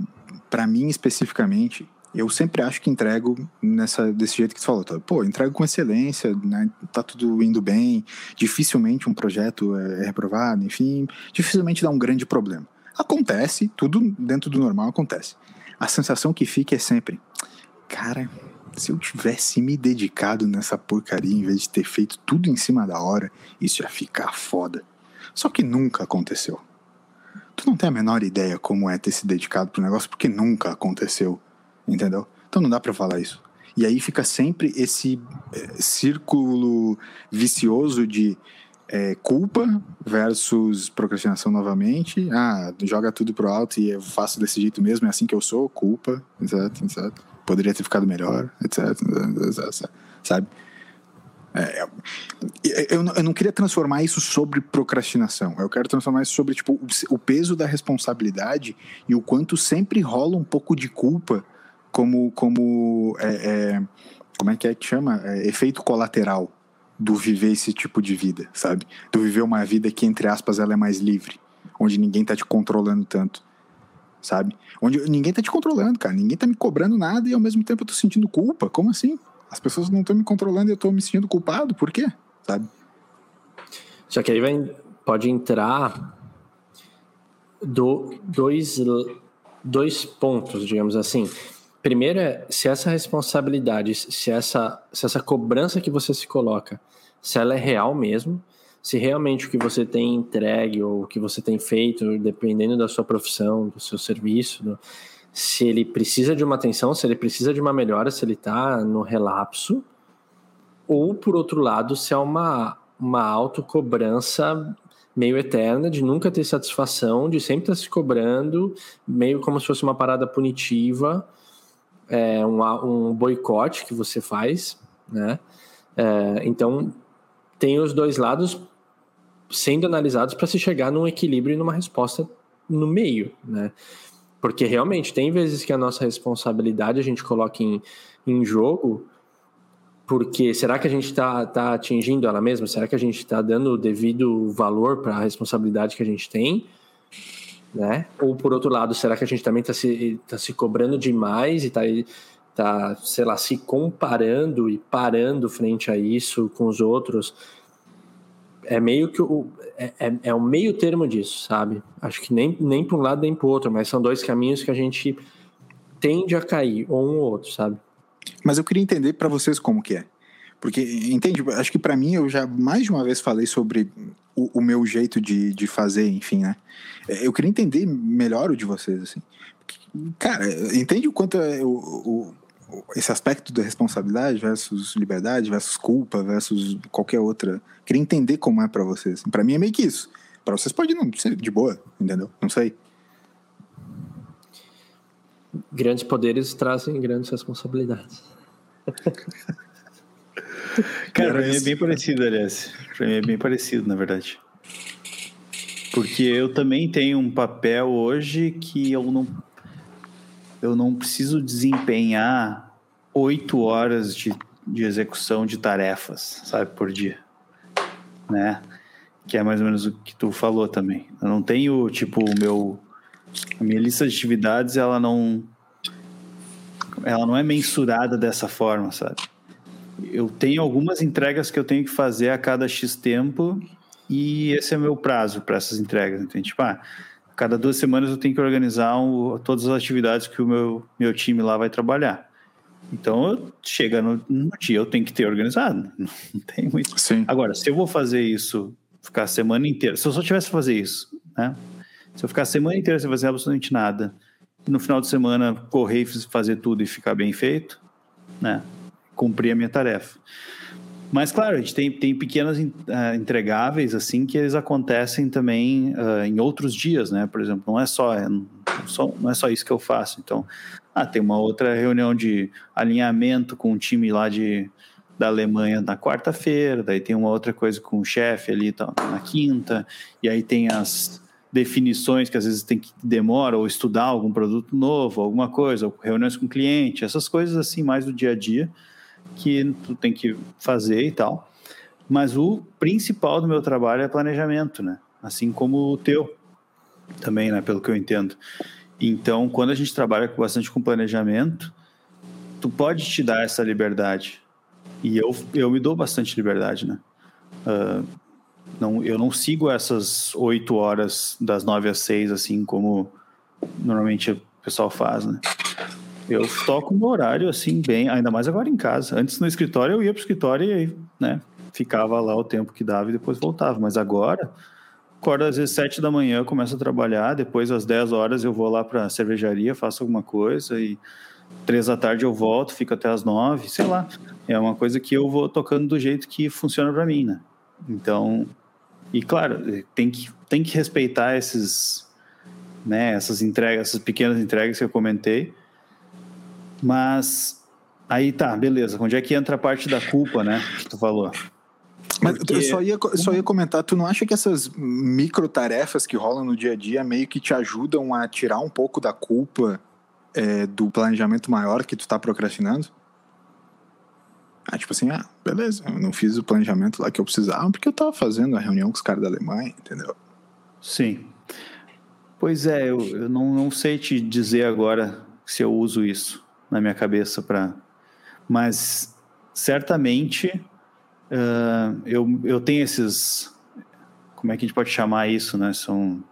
para mim especificamente, eu sempre acho que entrego nessa, desse jeito que você falou. Tá? Pô, entrego com excelência, né? tá tudo indo bem, dificilmente um projeto é reprovado, enfim, dificilmente dá um grande problema. Acontece, tudo dentro do normal acontece. A sensação que fica é sempre, cara, se eu tivesse me dedicado nessa porcaria em vez de ter feito tudo em cima da hora, isso ia ficar foda. Só que nunca aconteceu. Tu não tem a menor ideia como é ter se dedicado pro negócio, porque nunca aconteceu. Entendeu? Então não dá para falar isso. E aí fica sempre esse é, círculo vicioso de é, culpa versus procrastinação novamente. Ah, joga tudo pro alto e eu faço desse jeito mesmo, é assim que eu sou, culpa, exato, exato. Poderia ter ficado melhor, etc, etc sabe? É, eu, eu, não queria transformar isso sobre procrastinação. Eu quero transformar isso sobre tipo, o peso da responsabilidade e o quanto sempre rola um pouco de culpa como, como, é, é, como é que é que chama? É, efeito colateral do viver esse tipo de vida, sabe? Do viver uma vida que, entre aspas, ela é mais livre, onde ninguém tá te controlando tanto, sabe? Onde ninguém tá te controlando, cara, ninguém tá me cobrando nada e ao mesmo tempo eu tô sentindo culpa, como assim? As pessoas não estão me controlando e eu tô me sentindo culpado, por quê? Sabe? Só que aí vai, pode entrar do, dois, dois pontos, digamos assim. Primeiro é se essa responsabilidade, se essa, se essa cobrança que você se coloca, se ela é real mesmo, se realmente o que você tem entregue ou o que você tem feito, dependendo da sua profissão, do seu serviço, do, se ele precisa de uma atenção, se ele precisa de uma melhora, se ele está no relapso, ou por outro lado, se é uma, uma autocobrança meio eterna de nunca ter satisfação, de sempre estar tá se cobrando, meio como se fosse uma parada punitiva é, um, um boicote que você faz, né? É, então, tem os dois lados sendo analisados para se chegar num equilíbrio e numa resposta no meio, né? Porque realmente tem vezes que a nossa responsabilidade a gente coloca em, em jogo, porque será que a gente está tá atingindo ela mesma? Será que a gente está dando o devido valor para a responsabilidade que a gente tem? Né? Ou por outro lado, será que a gente também está se, tá se cobrando demais e está, tá, sei lá, se comparando e parando frente a isso com os outros? É meio que o, é, é, é um meio termo disso, sabe? Acho que nem, nem para um lado nem para o outro, mas são dois caminhos que a gente tende a cair, ou um ou outro, sabe? Mas eu queria entender para vocês como que é. Porque, entende? Acho que para mim eu já mais de uma vez falei sobre o, o, meu jeito de, de fazer, enfim, né? Eu queria entender melhor o de vocês, assim. Cara, entende o quanto é o, o, esse aspecto da responsabilidade versus liberdade versus culpa versus qualquer outra. Queria entender como é para vocês. Para mim é meio que isso. Para vocês pode não ser de boa, entendeu? Não sei. Grandes poderes trazem grandes responsabilidades. <laughs> Cara, pra mim é bem parecido, aliás. Pra mim é bem parecido, na verdade. Porque eu também tenho um papel hoje que eu não, eu não preciso desempenhar oito horas de, de execução de tarefas, sabe, por dia. Né? Que é mais ou menos o que tu falou também. Eu não tenho, tipo, o meu. A minha lista de atividades, ela não. Ela não é mensurada dessa forma, sabe? Eu tenho algumas entregas que eu tenho que fazer a cada X tempo e esse é meu prazo para essas entregas. Então, tipo, ah, cada duas semanas eu tenho que organizar um, todas as atividades que o meu, meu time lá vai trabalhar. Então, chega no, no, dia, eu tenho que ter organizado. <laughs> Não tem muito. Sim. Agora, se eu vou fazer isso, ficar a semana inteira, se eu só tivesse que fazer isso, né? Se eu ficar a semana inteira sem fazer absolutamente nada, e no final de semana correr e fazer tudo e ficar bem feito, né? Cumprir a minha tarefa. Mas, claro, a gente tem, tem pequenas uh, entregáveis, assim, que eles acontecem também uh, em outros dias, né? Por exemplo, não é só, é, não, só, não é só isso que eu faço. Então, ah, tem uma outra reunião de alinhamento com um time lá de, da Alemanha na quarta-feira, daí tem uma outra coisa com o chefe ali tá, na quinta, e aí tem as definições que às vezes tem que demora ou estudar algum produto novo, alguma coisa, ou reuniões com cliente, essas coisas assim mais do dia a dia que tu tem que fazer e tal. Mas o principal do meu trabalho é planejamento, né? Assim como o teu. também, né? Pelo que eu entendo. Então, quando a gente trabalha bastante com planejamento, tu pode te dar essa liberdade. E eu, eu me dou bastante liberdade, né? Uh, não, eu não sigo essas oito horas das nove às seis, assim como normalmente o pessoal faz, né? Eu toco no horário, assim, bem, ainda mais agora em casa. Antes no escritório, eu ia pro escritório e né, ficava lá o tempo que dava e depois voltava. Mas agora, acordo às vezes sete da manhã, começo a trabalhar, depois às dez horas eu vou lá pra cervejaria, faço alguma coisa e três da tarde eu volto, fico até as nove, sei lá. É uma coisa que eu vou tocando do jeito que funciona para mim, né? Então, e claro, tem que, tem que respeitar esses, né, essas entregas, essas pequenas entregas que eu comentei. Mas aí tá, beleza. Onde é que entra a parte da culpa, né? Que tu falou. Mas Porque... eu só ia, só ia comentar, tu não acha que essas micro tarefas que rolam no dia a dia meio que te ajudam a tirar um pouco da culpa é, do planejamento maior que tu tá procrastinando? Ah, tipo assim, ah, beleza, eu não fiz o planejamento lá que eu precisava porque eu tava fazendo a reunião com os caras da Alemanha, entendeu? Sim. Pois é, eu, eu não, não sei te dizer agora se eu uso isso na minha cabeça para. Mas certamente uh, eu, eu tenho esses. Como é que a gente pode chamar isso, né? São.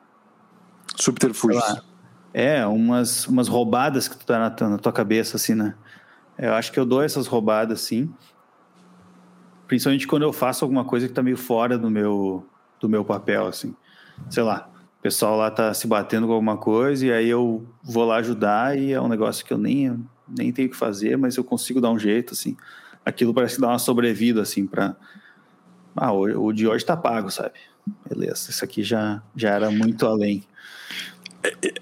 Subterfúgios. É, umas, umas roubadas que tu tá na, na tua cabeça, assim, né? Eu acho que eu dou essas roubadas, sim. Principalmente quando eu faço alguma coisa que tá meio fora do meu, do meu papel, assim. Sei lá, o pessoal lá tá se batendo com alguma coisa e aí eu vou lá ajudar e é um negócio que eu nem, nem tenho que fazer, mas eu consigo dar um jeito, assim. Aquilo parece que dá uma sobrevida, assim, pra... Ah, o, o de hoje tá pago, sabe? Beleza, isso aqui já, já era muito além. É, é,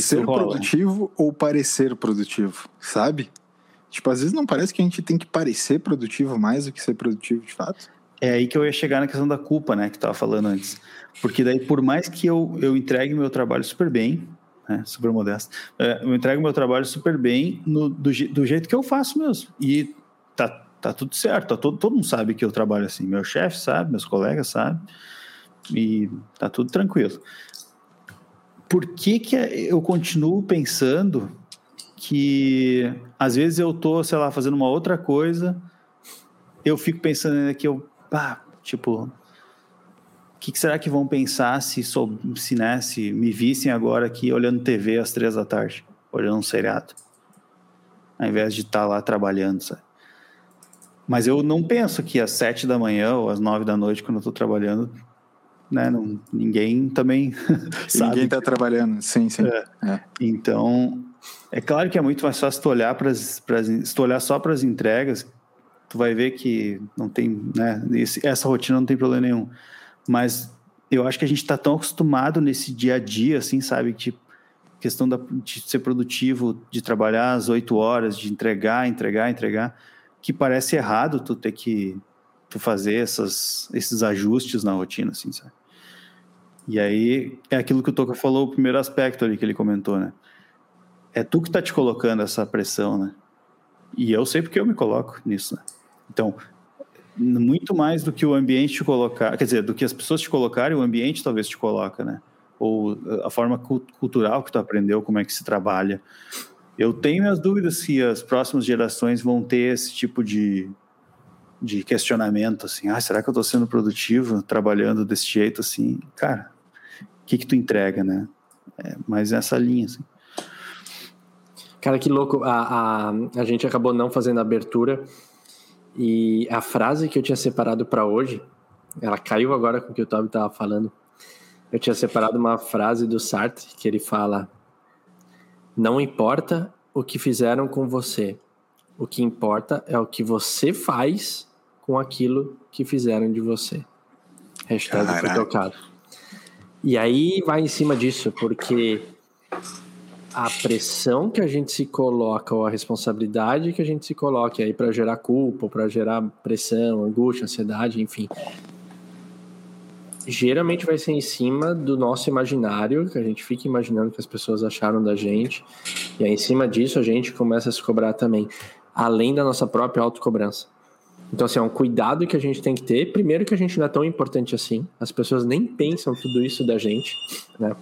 ser rola. produtivo ou parecer produtivo, sabe? Tipo, às vezes não parece que a gente tem que parecer produtivo mais do que ser produtivo de fato. É aí que eu ia chegar na questão da culpa, né, que tava falando antes. Porque daí, por mais que eu, eu entregue meu trabalho super bem, né, super modesto, é, eu entrego meu trabalho super bem no, do, do jeito que eu faço mesmo. E tá, tá tudo certo, tá todo, todo mundo sabe que eu trabalho assim. Meu chefe sabe, meus colegas sabem, e tá tudo tranquilo. Por que que eu continuo pensando que às vezes eu tô, sei lá, fazendo uma outra coisa, eu fico pensando que eu, tipo, que, que, será que vão pensar se, sou, se, né, se me vissem agora aqui olhando TV às três da tarde, olhando um seriado, ao invés de estar tá lá trabalhando, sabe? Mas eu não penso que às sete da manhã ou às nove da noite, quando eu estou trabalhando, né, não, ninguém também <laughs> sabe. Ninguém está trabalhando, sim, sim. É. É. Então, é claro que é muito mais fácil tu olhar para se tu olhar só para as entregas, tu vai ver que não tem, né, esse, essa rotina não tem problema nenhum. Mas eu acho que a gente está tão acostumado nesse dia a dia, assim, sabe, que questão da, de ser produtivo, de trabalhar às oito horas, de entregar, entregar, entregar, que parece errado tu ter que tu fazer essas, esses ajustes na rotina, assim, sabe? E aí é aquilo que o Toca falou, o primeiro aspecto ali que ele comentou, né? é tu que tá te colocando essa pressão, né? E eu sei porque eu me coloco nisso, né? Então, muito mais do que o ambiente te colocar, quer dizer, do que as pessoas te colocarem, o ambiente talvez te coloca, né? Ou a forma cultural que tu aprendeu, como é que se trabalha. Eu tenho minhas dúvidas se as próximas gerações vão ter esse tipo de, de questionamento, assim, ah, será que eu estou sendo produtivo trabalhando desse jeito, assim? Cara, o que que tu entrega, né? É, mas nessa linha, assim. Cara, que louco. A, a, a gente acabou não fazendo a abertura. E a frase que eu tinha separado para hoje, ela caiu agora com o que o Toby estava falando. Eu tinha separado uma frase do Sartre que ele fala: Não importa o que fizeram com você, o que importa é o que você faz com aquilo que fizeram de você. Hashtag foi tocado. E aí vai em cima disso, porque a pressão que a gente se coloca ou a responsabilidade que a gente se coloca aí para gerar culpa, para gerar pressão, angústia, ansiedade, enfim. Geralmente vai ser em cima do nosso imaginário, que a gente fica imaginando que as pessoas acharam da gente, e aí em cima disso a gente começa a se cobrar também, além da nossa própria autocobrança. Então, assim, é um cuidado que a gente tem que ter. Primeiro que a gente não é tão importante assim, as pessoas nem pensam tudo isso da gente, né?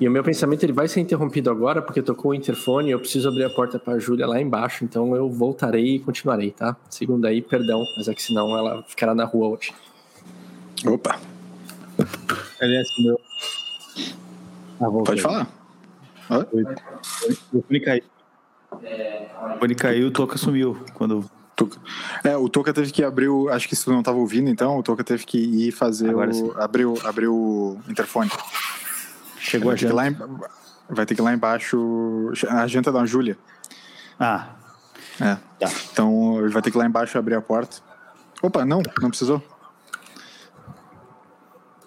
E o meu pensamento ele vai ser interrompido agora porque tocou o interfone e eu preciso abrir a porta para a Júlia lá embaixo, então eu voltarei e continuarei, tá? Segundo aí, perdão, mas é que senão ela ficará na rua hoje. Opa. Aliás, meu. Ah, Pode falar. O fone caiu. O fone caiu, o Toca sumiu quando é, o Toca teve que abrir o. Acho que se tu não estava ouvindo, então, o Toca teve que ir fazer Agora o. Abrir o, abrir o interfone. Chegou vai a janta. Em, vai ter que ir lá embaixo. A janta da Júlia. Ah. É. Tá. Então ele vai ter que ir lá embaixo abrir a porta. Opa, não, não precisou.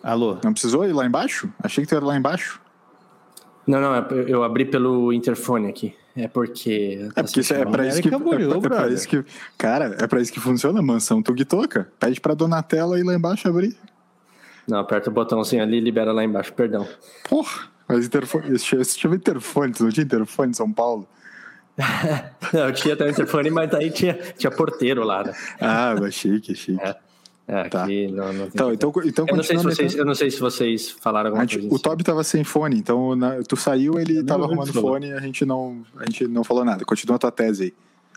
Alô? Não precisou ir lá embaixo? Achei que tu era lá embaixo. Não, não, é eu abri pelo interfone aqui. É porque. É porque isso é pra isso que. é, é pra isso que cara, é pra isso que funciona a mansão Tug Toca. Pede pra Donatella ir lá embaixo abrir. Não, aperta o botãozinho ali e libera lá embaixo, perdão. Porra, mas interfone. Esse chama interfone, tu não tinha interfone em São Paulo? <laughs> não, eu tinha até o interfone, mas aí tinha, tinha porteiro lá, né? Ah, mas chique, chique. É. É, tá. aqui não, não então, então, então eu, não sei se vocês, eu não sei se vocês falaram alguma gente, coisa. O assim. Toby tava sem fone, então na, tu saiu, ele tava arrumando fone e a gente, não, a gente não falou nada. Continua a tua tese aí.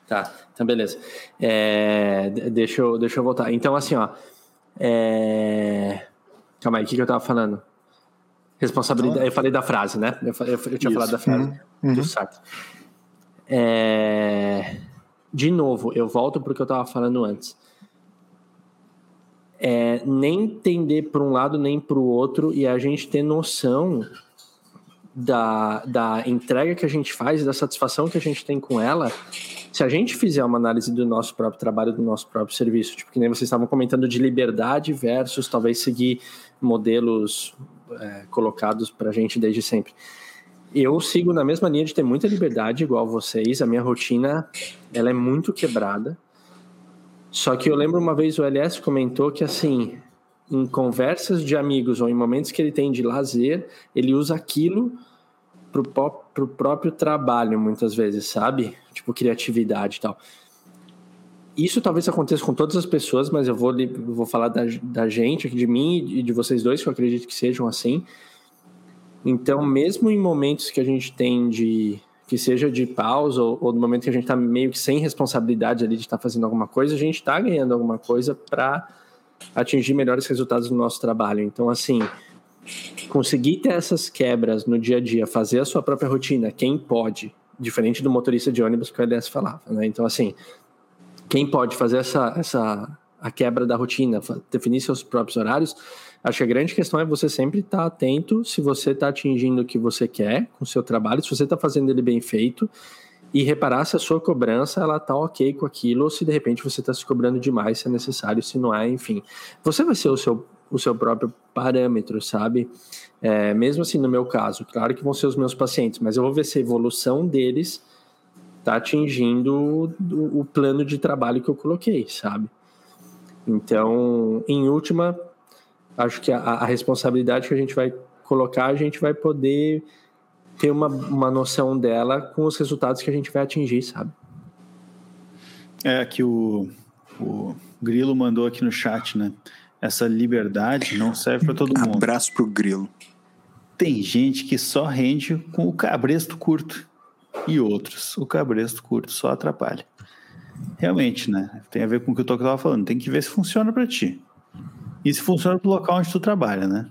Tá, então beleza. É, deixa, eu, deixa eu voltar. Então, assim, ó. É... Calma aí, o que, que eu tava falando? Responsabilidade. Eu falei da frase, né? Eu, eu, eu tinha Isso. falado da frase uhum. do uhum. Sartre. É... De novo, eu volto para o que eu tava falando antes é, nem tender para um lado nem para o outro e a gente ter noção da, da entrega que a gente faz e da satisfação que a gente tem com ela, se a gente fizer uma análise do nosso próprio trabalho, do nosso próprio serviço, tipo que nem vocês estavam comentando de liberdade versus talvez seguir modelos é, colocados para a gente desde sempre. Eu sigo na mesma linha de ter muita liberdade, igual vocês. A minha rotina ela é muito quebrada. Só que eu lembro uma vez o LS comentou que assim, em conversas de amigos ou em momentos que ele tem de lazer, ele usa aquilo pro, pro próprio trabalho, muitas vezes, sabe? Tipo, criatividade e tal. Isso talvez aconteça com todas as pessoas, mas eu vou, vou falar da, da gente, de mim e de vocês dois, que eu acredito que sejam assim. Então, mesmo em momentos que a gente tem de que seja de pausa ou, ou, no momento que a gente está meio que sem responsabilidade ali de estar tá fazendo alguma coisa, a gente está ganhando alguma coisa para atingir melhores resultados no nosso trabalho. Então, assim, conseguir ter essas quebras no dia a dia, fazer a sua própria rotina, quem pode, diferente do motorista de ônibus que o LS falava, né? Então, assim, quem pode fazer essa, essa a quebra da rotina, definir seus próprios horários, Acho que a grande questão é você sempre estar tá atento se você está atingindo o que você quer com o seu trabalho, se você está fazendo ele bem feito e reparar se a sua cobrança ela tá ok com aquilo ou se de repente você está se cobrando demais, se é necessário, se não é, enfim. Você vai ser o seu, o seu próprio parâmetro, sabe? É, mesmo assim, no meu caso, claro que vão ser os meus pacientes, mas eu vou ver se a evolução deles está atingindo o, o plano de trabalho que eu coloquei, sabe? Então, em última, acho que a, a, responsabilidade que a gente vai colocar, a gente vai poder ter uma, uma noção dela com os resultados que a gente vai atingir, sabe? É que o, o Grilo mandou aqui no chat, né? Essa liberdade não serve para todo mundo. Abraço pro Grilo. Tem gente que só rende com o cabresto curto e outros o cabresto curto só atrapalha. Realmente, né? Tem a ver com o que o Toque estava falando. Tem que ver se funciona para ti. Isso funciona para o local onde tu trabalha, né?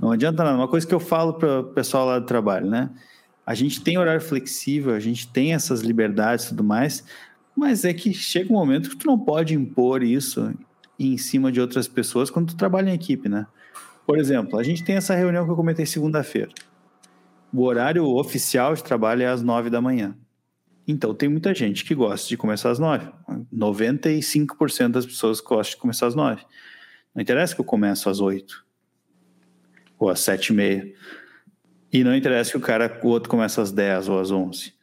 Não adianta nada. Uma coisa que eu falo para o pessoal lá do trabalho, né? A gente tem horário flexível, a gente tem essas liberdades e tudo mais, mas é que chega um momento que tu não pode impor isso em cima de outras pessoas quando tu trabalha em equipe, né? Por exemplo, a gente tem essa reunião que eu comentei segunda-feira. O horário oficial de trabalho é às nove da manhã. Então, tem muita gente que gosta de começar às nove. 95% das pessoas gostam de começar às nove. Não interessa que eu começo às 8 ou às 7 e meia. E não interessa que o cara, o outro começa às 10 ou às 11.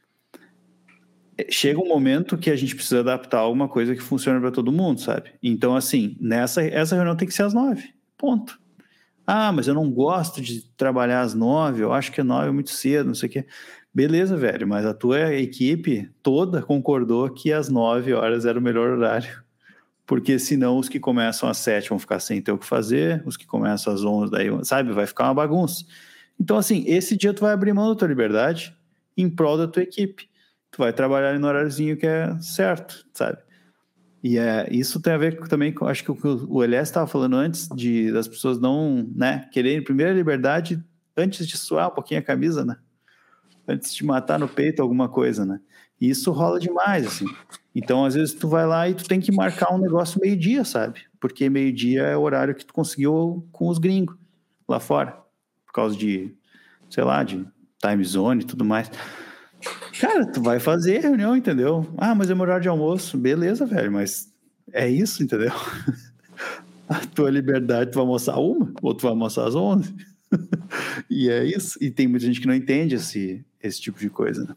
É, chega um momento que a gente precisa adaptar alguma coisa que funcione para todo mundo, sabe? Então, assim, nessa essa reunião tem que ser às 9. Ponto. Ah, mas eu não gosto de trabalhar às 9, eu acho que 9 é muito cedo, não sei o quê. Beleza, velho, mas a tua equipe toda concordou que às 9 horas era o melhor horário porque senão os que começam às sete vão ficar sem ter o que fazer, os que começam às onze, daí, sabe, vai ficar uma bagunça. Então, assim, esse dia tu vai abrir mão da tua liberdade em prol da tua equipe. Tu vai trabalhar no horáriozinho que é certo, sabe? E é, isso tem a ver também com, acho que o que o Elias estava falando antes, de das pessoas não, né, quererem primeiro a liberdade antes de suar um pouquinho a camisa, né? Antes de matar no peito alguma coisa, né? E isso rola demais, assim. Então, às vezes, tu vai lá e tu tem que marcar um negócio meio-dia, sabe? Porque meio-dia é o horário que tu conseguiu com os gringos lá fora. Por causa de, sei lá, de time zone e tudo mais. Cara, tu vai fazer reunião, entendeu? Ah, mas é meu horário de almoço. Beleza, velho, mas é isso, entendeu? <laughs> A tua liberdade, tu vai almoçar uma, ou tu vai almoçar às 11. <laughs> e é isso. E tem muita gente que não entende esse, esse tipo de coisa, né?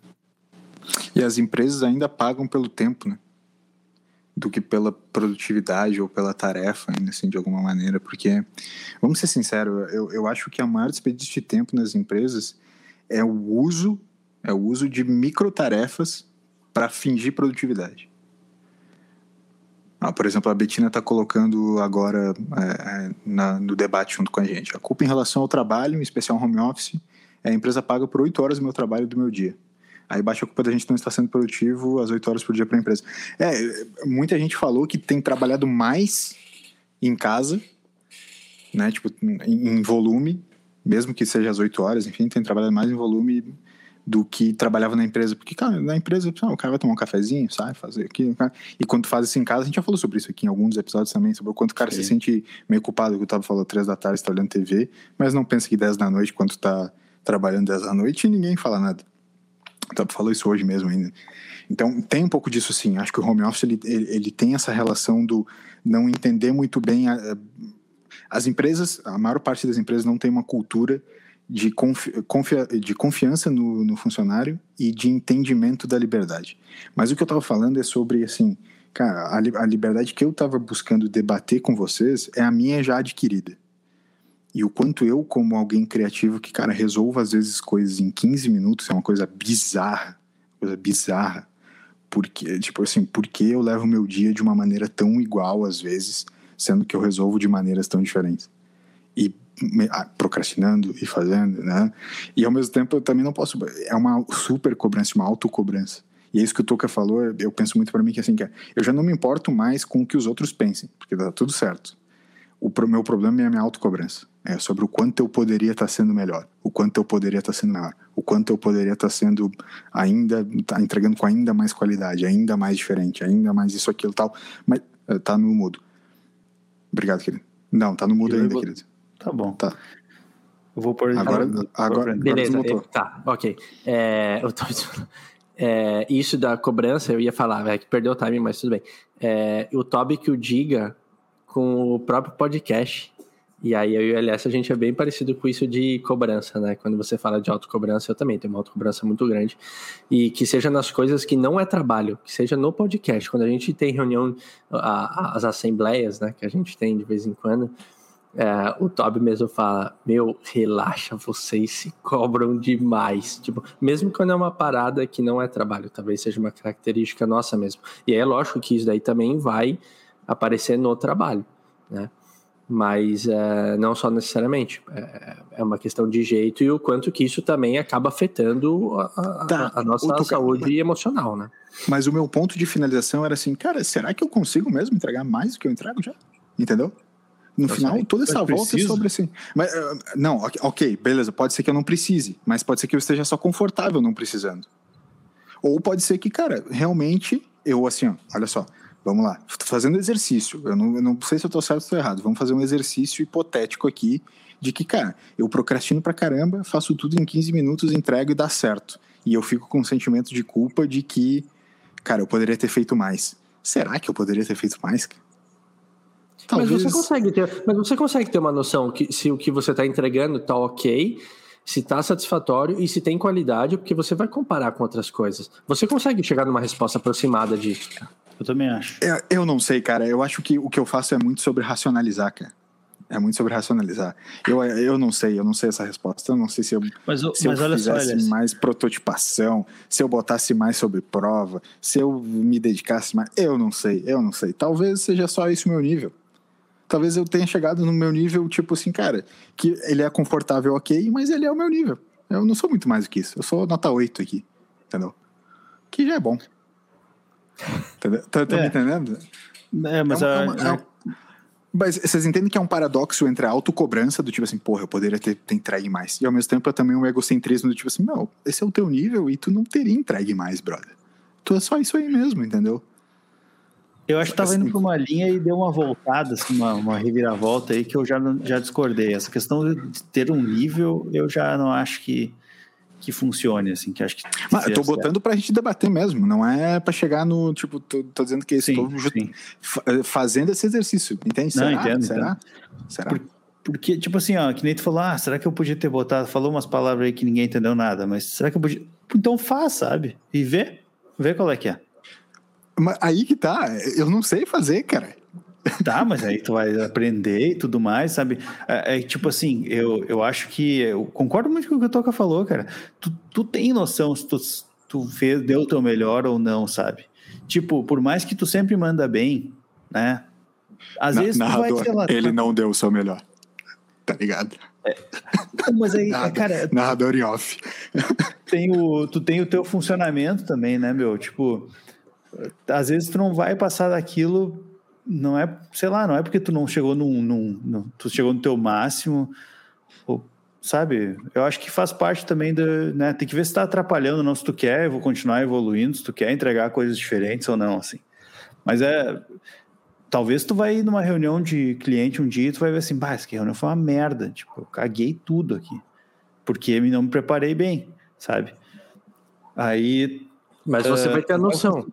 E as empresas ainda pagam pelo tempo, né? Do que pela produtividade ou pela tarefa, ainda assim, de alguma maneira. Porque, vamos ser sinceros, eu, eu acho que a maior desperdício de tempo nas empresas é o uso é o uso de microtarefas para fingir produtividade. Ah, por exemplo, a Betina está colocando agora é, é, na, no debate junto com a gente. A culpa em relação ao trabalho, em especial home office, é a empresa paga por oito horas do meu trabalho do meu dia. Aí baixa a culpa da gente não estar sendo produtivo às oito horas por dia para a empresa. É, muita gente falou que tem trabalhado mais em casa, né, tipo, em, em volume, mesmo que seja às oito horas, enfim, tem trabalhado mais em volume do que trabalhava na empresa. Porque, cara, na empresa, o cara vai tomar um cafezinho, sai, fazer aquilo. E quando faz isso em casa, a gente já falou sobre isso aqui em alguns episódios também, sobre o quanto o cara Sim. se sente meio culpado, que o Tava falou, três da tarde, está olhando TV, mas não pensa que dez da noite, quando tá trabalhando dez da noite, ninguém fala nada. O Tava falou isso hoje mesmo ainda. Então, tem um pouco disso sim. Acho que o home office, ele, ele, ele tem essa relação do não entender muito bem... A, as empresas, a maior parte das empresas não tem uma cultura de, confi confia de confiança no, no, funcionário e de entendimento da liberdade. Mas o que eu estava falando é sobre, assim, cara, a, a liberdade que eu estava buscando debater com vocês é a minha já adquirida. E o quanto eu, como alguém criativo que, cara, resolvo às vezes coisas em 15 minutos, é uma coisa bizarra, coisa bizarra. Porque, tipo assim, porque eu levo meu dia de uma maneira tão igual às vezes, sendo que eu resolvo de maneiras tão diferentes. Ah, procrastinando e fazendo, né? E ao mesmo tempo eu também não posso. É uma super cobrança, uma autocobrança. E é isso que o Toca falou, eu penso muito para mim que assim, que é, eu já não me importo mais com o que os outros pensem, porque dá tudo certo. O meu problema é a minha autocobrança. É sobre o quanto eu poderia estar tá sendo melhor, o quanto eu poderia estar tá sendo melhor, o quanto eu poderia estar tá sendo ainda, tá entregando com ainda mais qualidade, ainda mais diferente, ainda mais isso, aquilo tal. Mas eh, tá no mudo. Obrigado, querido. Não, tá no mudo ainda, vou... querido. Tá bom. Tá. Eu vou pôr agora. agora, agora Beleza, agora tá, ok. É, eu tô, <laughs> é, isso da cobrança, eu ia falar, é que perdeu o time, mas tudo bem. É, o Toby que o diga com o próprio podcast. E aí eu e o LS a gente é bem parecido com isso de cobrança, né? Quando você fala de autocobrança, eu também tenho uma autocobrança muito grande. E que seja nas coisas que não é trabalho, que seja no podcast. Quando a gente tem reunião, a, as assembleias, né, que a gente tem de vez em quando, é, o Toby mesmo fala: Meu, relaxa, vocês se cobram demais. Tipo, mesmo quando é uma parada que não é trabalho, talvez seja uma característica nossa mesmo. E aí é lógico que isso daí também vai aparecer no trabalho, né? Mas é, não só necessariamente. É, é, uma questão de jeito e o quanto que isso também acaba afetando a, tá, a nossa saúde emocional, né? Mas o meu ponto de finalização era assim, cara, será que eu consigo mesmo entregar mais do que eu entrego já? Entendeu? No eu final, toda essa volta preciso. é sobre assim. Mas, uh, não, ok, beleza, pode ser que eu não precise, mas pode ser que eu esteja só confortável não precisando. Ou pode ser que, cara, realmente, eu assim, ó, olha só, vamos lá, tô fazendo exercício, eu não, eu não sei se eu tô certo ou tô errado, vamos fazer um exercício hipotético aqui de que, cara, eu procrastino pra caramba, faço tudo em 15 minutos, entrego e dá certo. E eu fico com um sentimento de culpa de que, cara, eu poderia ter feito mais. Será que eu poderia ter feito mais? Talvez... Mas você consegue ter, mas você consegue ter uma noção que se o que você está entregando está ok, se está satisfatório e se tem qualidade, porque você vai comparar com outras coisas. Você consegue chegar numa resposta aproximada disso. Eu também acho. Eu, eu não sei, cara. Eu acho que o que eu faço é muito sobre racionalizar, cara. É muito sobre racionalizar. Eu, eu não sei, eu não sei essa resposta. Eu não sei se eu, mas, se mas eu fizesse só, mais prototipação, se eu botasse mais sobre prova, se eu me dedicasse mais. Eu não sei, eu não sei. Talvez seja só esse o meu nível. Talvez eu tenha chegado no meu nível, tipo assim, cara, que ele é confortável, ok, mas ele é o meu nível. Eu não sou muito mais do que isso. Eu sou nota 8 aqui, entendeu? Que já é bom. Tá, tá é. me entendendo? É, mas, é uma, é uma, é mas vocês entendem que é um paradoxo entre a autocobrança do tipo assim, porra, eu poderia ter, ter entregue mais. E ao mesmo tempo é também um egocentrismo do tipo assim, não, esse é o teu nível e tu não teria entregue mais, brother. Tu é só isso aí mesmo, entendeu? Eu acho que tava indo assim, pra uma linha e deu uma voltada, assim, uma, uma reviravolta aí que eu já, já discordei. Essa questão de ter um nível, eu já não acho que que funcione, assim, que acho que. Mas eu tô botando pra gente debater mesmo, não é pra chegar no. Tipo, tô, tô dizendo que estou eh, fazendo esse exercício, entende? Não, será? Entendo, será? Entendo. Será? Por, porque, tipo assim, ó, que nem tu falou, ah, será que eu podia ter botado? Falou umas palavras aí que ninguém entendeu nada, mas será que eu podia. Então faz, sabe? E vê, vê qual é que é. Mas aí que tá, eu não sei fazer, cara. Tá, mas aí tu vai aprender e tudo mais, sabe? É, é, tipo assim, eu, eu acho que. Eu concordo muito com o que o Toca falou, cara. Tu, tu tem noção se tu, tu fez, deu o teu melhor ou não, sabe? Tipo, por mais que tu sempre manda bem, né? Às Na, vezes narrador, vai, lá, ele não deu o seu melhor. Tá ligado? É. Mas aí, Nada, cara. Narrador em off. Tem o, tu tem o teu funcionamento também, né, meu? Tipo, às vezes tu não vai passar daquilo não é, sei lá, não é porque tu não chegou num, num, num tu chegou no teu máximo, ou, sabe? Eu acho que faz parte também da, né? Tem que ver se está atrapalhando, não se tu quer, vou continuar evoluindo, se tu quer entregar coisas diferentes ou não, assim. Mas é, talvez tu vai ir numa reunião de cliente um dia e tu vai ver assim, bah, essa reunião foi uma merda, tipo, eu caguei tudo aqui, porque não me preparei bem, sabe? Aí, mas você uh, vai ter a noção.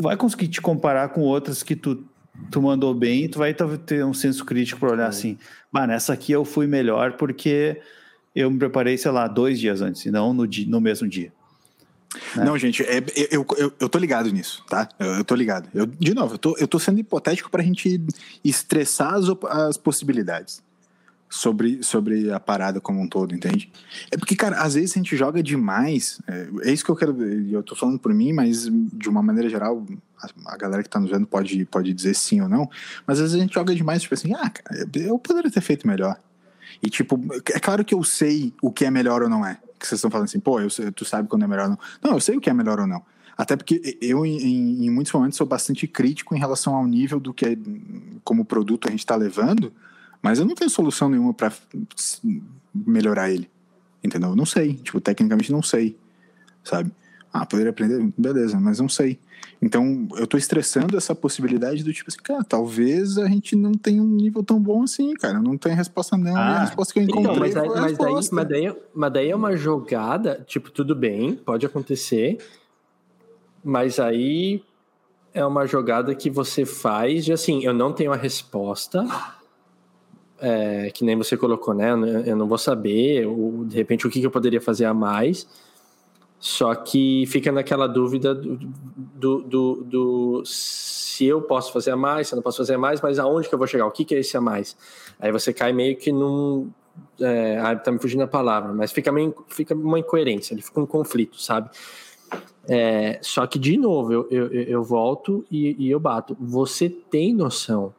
Tu vai conseguir te comparar com outras que tu tu mandou bem, tu vai ter um senso crítico para olhar assim, bah, nessa aqui eu fui melhor porque eu me preparei, sei lá, dois dias antes, e não no, dia, no mesmo dia. Né? Não, gente, é, eu, eu, eu tô ligado nisso, tá? Eu, eu tô ligado. Eu, de novo, eu tô, eu tô sendo hipotético para a gente estressar as, as possibilidades sobre, sobre a parada como um todo, entende? É porque, cara, às vezes a gente joga demais. É, é isso que eu quero. Eu tô falando por mim, mas de uma maneira geral, a, a, galera que tá nos vendo pode, pode dizer sim ou não. Mas às vezes a gente joga demais, tipo assim, ah, eu poderia ter feito melhor. E, tipo, é claro que eu sei o que é melhor ou não é. Que vocês estão falando assim, pô, eu, tu sabe quando é melhor ou não. Não, eu sei o que é melhor ou não. Até porque eu, em, em muitos momentos, sou bastante crítico em relação ao nível do que, é, como produto a gente está levando mas eu não tenho solução nenhuma para melhorar ele. Entendeu? Eu não sei. Tipo, tecnicamente não sei. Sabe? Ah, poderia aprender? Beleza, mas não sei. Então, eu tô estressando essa possibilidade do tipo assim, cara, talvez a gente não tenha um nível tão bom assim, cara. Não tem resposta não. Ah, a resposta que eu encontrei então, mas, aí, mas, daí, mas, daí, mas daí é uma jogada, tipo, tudo bem, pode acontecer, mas aí é uma jogada que você faz de assim, eu não tenho a resposta, é, que nem você colocou, né? Eu não vou saber, ou, de repente, o que, eu poderia fazer a mais. Só que fica naquela dúvida do, do, do, do, se eu posso fazer a mais, se eu não posso fazer a mais, mas aonde que eu vou chegar? O que, que é esse a mais? Aí você cai meio que num. É, ah, tá me fugindo a palavra, mas fica, meio, fica uma incoerência, ele fica um conflito, sabe? É, só que, de novo, eu, eu, eu volto e, e, eu bato. Você tem noção.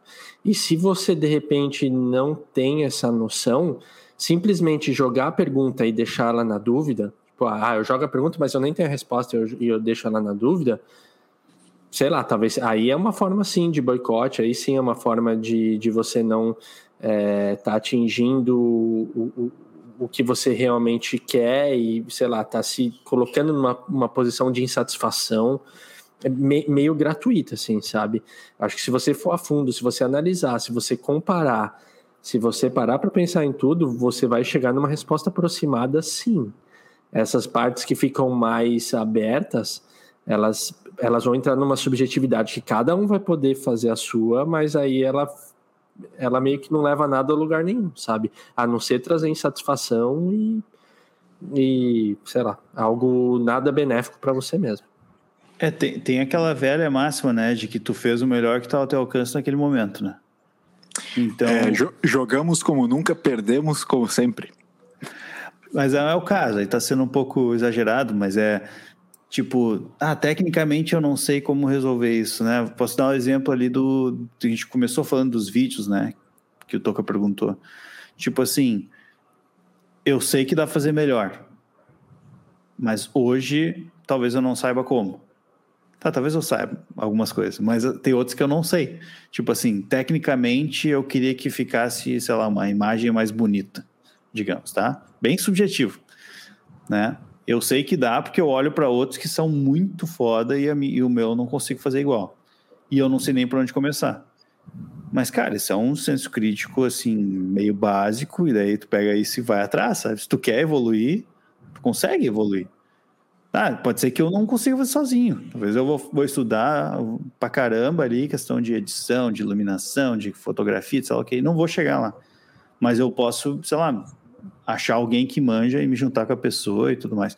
E se você, de repente, não tem essa noção, simplesmente jogar a pergunta e deixar ela na dúvida, tipo, ah, eu jogo a pergunta, mas eu nem tenho a resposta e eu, eu deixo ela na dúvida, sei lá, talvez aí é uma forma sim de boicote, aí sim é uma forma de, de você não estar é, tá atingindo o, o, o que você realmente quer e, sei lá, tá se colocando numa uma posição de insatisfação é me, meio gratuita, assim, sabe? Acho que se você for a fundo, se você analisar, se você comparar, se você parar para pensar em tudo, você vai chegar numa resposta aproximada, sim. Essas partes que ficam mais abertas, elas, elas vão entrar numa subjetividade que cada um vai poder fazer a sua, mas aí ela ela meio que não leva nada a lugar nenhum, sabe? A não ser trazer insatisfação e, e sei lá, algo nada benéfico para você mesmo. É, tem, tem aquela velha máxima, né, de que tu fez o melhor que está ao teu alcance naquele momento, né? Então... É, jo jogamos como nunca, perdemos como sempre. Mas não é o caso, aí tá sendo um pouco exagerado, mas é tipo, ah, tecnicamente eu não sei como resolver isso, né? Posso dar um exemplo ali do. A gente começou falando dos vídeos, né? que o Toca perguntou. Tipo assim, eu sei que dá pra fazer melhor, mas hoje talvez eu não saiba como. Tá, talvez eu saiba algumas coisas, mas tem outros que eu não sei. Tipo assim, tecnicamente eu queria que ficasse, sei lá, uma imagem mais bonita, digamos, tá? Bem subjetivo, né? Eu sei que dá porque eu olho para outros que são muito foda e, a, e o meu eu não consigo fazer igual. E eu não sei nem por onde começar. Mas, cara, isso é um senso crítico, assim, meio básico, e daí tu pega isso e vai atrás, sabe? Se tu quer evoluir, tu consegue evoluir. Ah, pode ser que eu não consiga fazer sozinho. Talvez eu vou, vou estudar pra caramba ali, questão de edição, de iluminação, de fotografia, sei lá o não vou chegar lá. Mas eu posso, sei lá, achar alguém que manja e me juntar com a pessoa e tudo mais.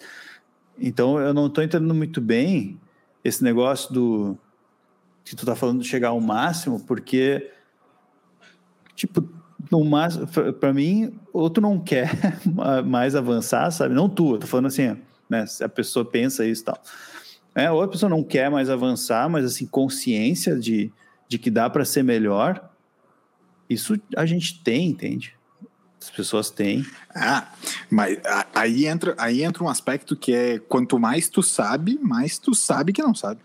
Então eu não estou entendendo muito bem esse negócio do que tu tá falando de chegar ao máximo, porque tipo, no máximo, para mim, ou tu não quer <laughs> mais avançar, sabe? Não tu, eu tô falando assim, né? Se a pessoa pensa isso e tal. É, ou a pessoa não quer mais avançar, mas assim, consciência de, de que dá para ser melhor, isso a gente tem, entende? As pessoas têm. Ah, mas aí entra, aí entra um aspecto que é quanto mais tu sabe, mais tu sabe que não sabe.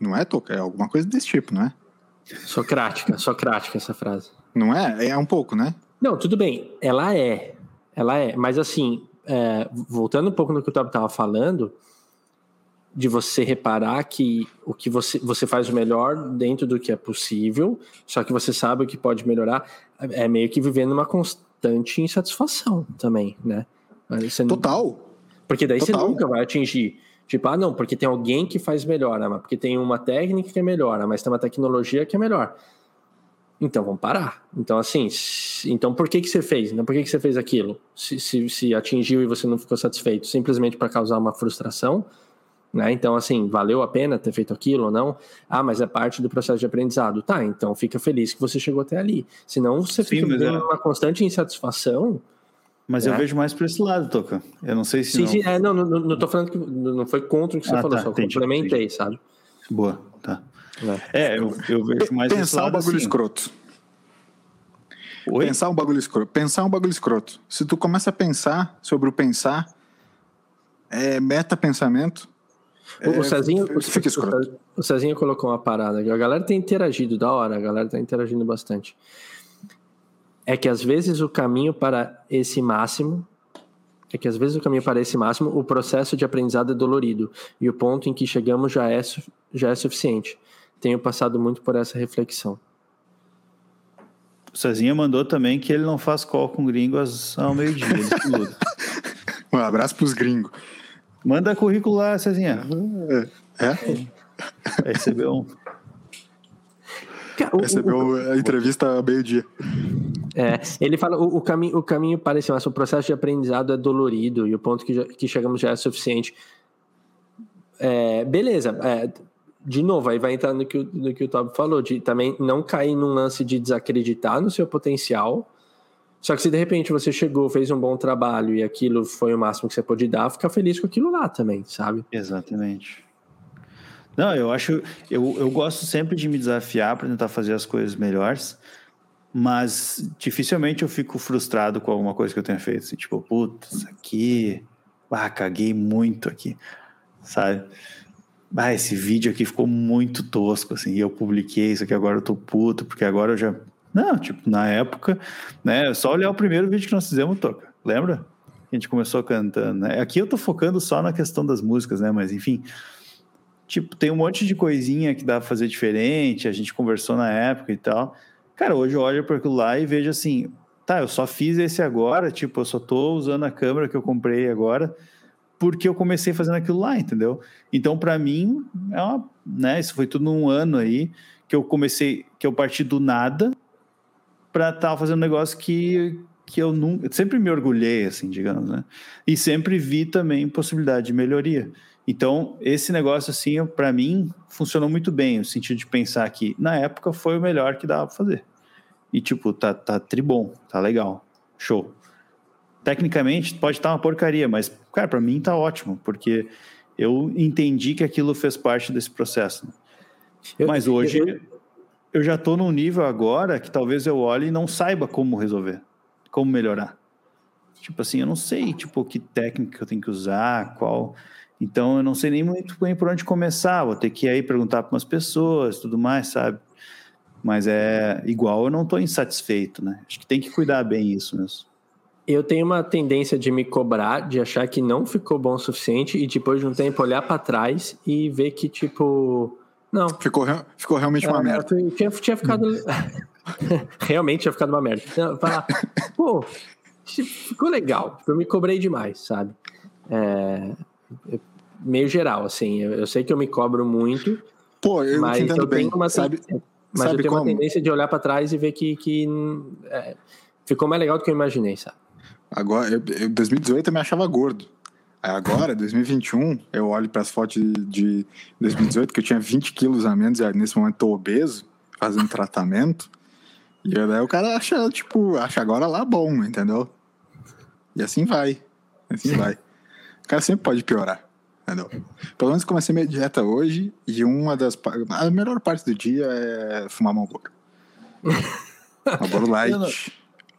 Não é, Toca? É alguma coisa desse tipo, não é? Socrática, socrática essa frase. Não é? É um pouco, né? Não, tudo bem. Ela é. Ela é. Mas assim, é, voltando um pouco no que o Tob estava falando, de você reparar que o que você, você faz o melhor dentro do que é possível, só que você sabe o que pode melhorar, é meio que vivendo uma constante insatisfação também, né? Você Total. Não, porque daí Total. você nunca vai atingir Tipo, ah, não, porque tem alguém que faz melhor, ah, porque tem uma técnica que é melhor, ah, mas tem uma tecnologia que é melhor. Então vamos parar. Então, assim, então por que, que você fez? Então, por que, que você fez aquilo? Se, se, se atingiu e você não ficou satisfeito, simplesmente para causar uma frustração, né? Então, assim, valeu a pena ter feito aquilo ou não? Ah, mas é parte do processo de aprendizado. Tá, então fica feliz que você chegou até ali. Senão você Sim, fica é... uma constante insatisfação mas é. eu vejo mais para esse lado, Toca. Eu não sei se. Sim, não... sim, é, não, não, não tô falando que não foi contra o que você ah, falou, tá, só entendi, complementei, entendi. sabe? Boa, tá. É, é eu, eu vejo mais Pensar um bagulho assim. escroto. Oi? Pensar um bagulho escroto. Pensar um bagulho escroto. Se tu começa a pensar sobre o pensar, é meta-pensamento. O, é, fica escroto. O Cezinho colocou uma parada aqui. A galera tem interagido, da hora, a galera tá interagindo bastante é que às vezes o caminho para esse máximo é que às vezes o caminho para esse máximo, o processo de aprendizado é dolorido e o ponto em que chegamos já é, já é suficiente. Tenho passado muito por essa reflexão. O Cezinha mandou também que ele não faz call com gringos ao meio-dia. <laughs> um abraço para os gringos. Manda currículo lá, Cezinha. É? é? Recebeu um. Recebeu a entrevista meio-dia. É, ele fala o, o, caminho, o caminho parece mas o processo de aprendizado é dolorido e o ponto que, já, que chegamos já é suficiente. É, beleza, é, de novo, aí vai entrar no que, no que o Tob falou, de também não cair num lance de desacreditar no seu potencial. Só que se de repente você chegou, fez um bom trabalho e aquilo foi o máximo que você pôde dar, fica feliz com aquilo lá também, sabe? Exatamente. Não, eu acho. Eu, eu gosto sempre de me desafiar para tentar fazer as coisas melhores, mas dificilmente eu fico frustrado com alguma coisa que eu tenha feito. Assim, tipo, putz, aqui. Ah, caguei muito aqui, sabe? Ah, esse vídeo aqui ficou muito tosco, assim, e eu publiquei isso aqui, agora eu tô puto, porque agora eu já. Não, tipo, na época, né? Só olhar o primeiro vídeo que nós fizemos, Toca. Lembra? A gente começou cantando, né? Aqui eu tô focando só na questão das músicas, né? Mas enfim. Tipo, tem um monte de coisinha que dá pra fazer diferente, a gente conversou na época e tal. Cara, hoje eu olho para aquilo lá e vejo assim, tá, eu só fiz esse agora, tipo, eu só tô usando a câmera que eu comprei agora porque eu comecei fazendo aquilo lá, entendeu? Então, para mim, é uma, né, isso foi tudo num ano aí que eu comecei, que eu parti do nada para estar tá fazendo um negócio que que eu nunca, sempre me orgulhei, assim, digamos, né? E sempre vi também possibilidade de melhoria. Então, esse negócio, assim, para mim, funcionou muito bem, no sentido de pensar que, na época, foi o melhor que dava pra fazer. E, tipo, tá, tá tribom, tá legal, show. Tecnicamente, pode estar uma porcaria, mas, cara, para mim tá ótimo, porque eu entendi que aquilo fez parte desse processo. Né? Eu, mas hoje. Eu, eu já tô num nível agora que talvez eu olhe e não saiba como resolver, como melhorar. Tipo assim, eu não sei, tipo, que técnica eu tenho que usar, qual. Então, eu não sei nem muito bem por onde começar. Vou ter que aí perguntar para umas pessoas, tudo mais, sabe? Mas é igual, eu não estou insatisfeito, né? Acho que tem que cuidar bem isso mesmo. Eu tenho uma tendência de me cobrar, de achar que não ficou bom o suficiente e depois de um tempo olhar para trás e ver que, tipo, não. Ficou, ficou realmente uma é, merda. Tinha, tinha ficado. <laughs> realmente tinha ficado uma merda. Falar, pô, ficou legal. Eu me cobrei demais, sabe? É, meio geral, assim. Eu, eu, sei que eu me cobro muito. Pô, eu mas entendo eu bem. Uma, sabe, mas sabe eu tenho como? uma tendência de olhar para trás e ver que, que é, ficou mais legal do que eu imaginei, sabe? Agora, eu 2018 eu me achava gordo. Agora, 2021, eu olho para as fotos de 2018, que eu tinha 20 quilos a menos e nesse momento tô obeso, fazendo tratamento. E daí o cara acha, tipo, acha agora lá bom, entendeu? E assim vai. Assim vai. O cara sempre pode piorar, entendeu? Pelo menos comecei minha dieta hoje e uma das. A melhor parte do dia é fumar Malboro. <laughs> Malboro Light.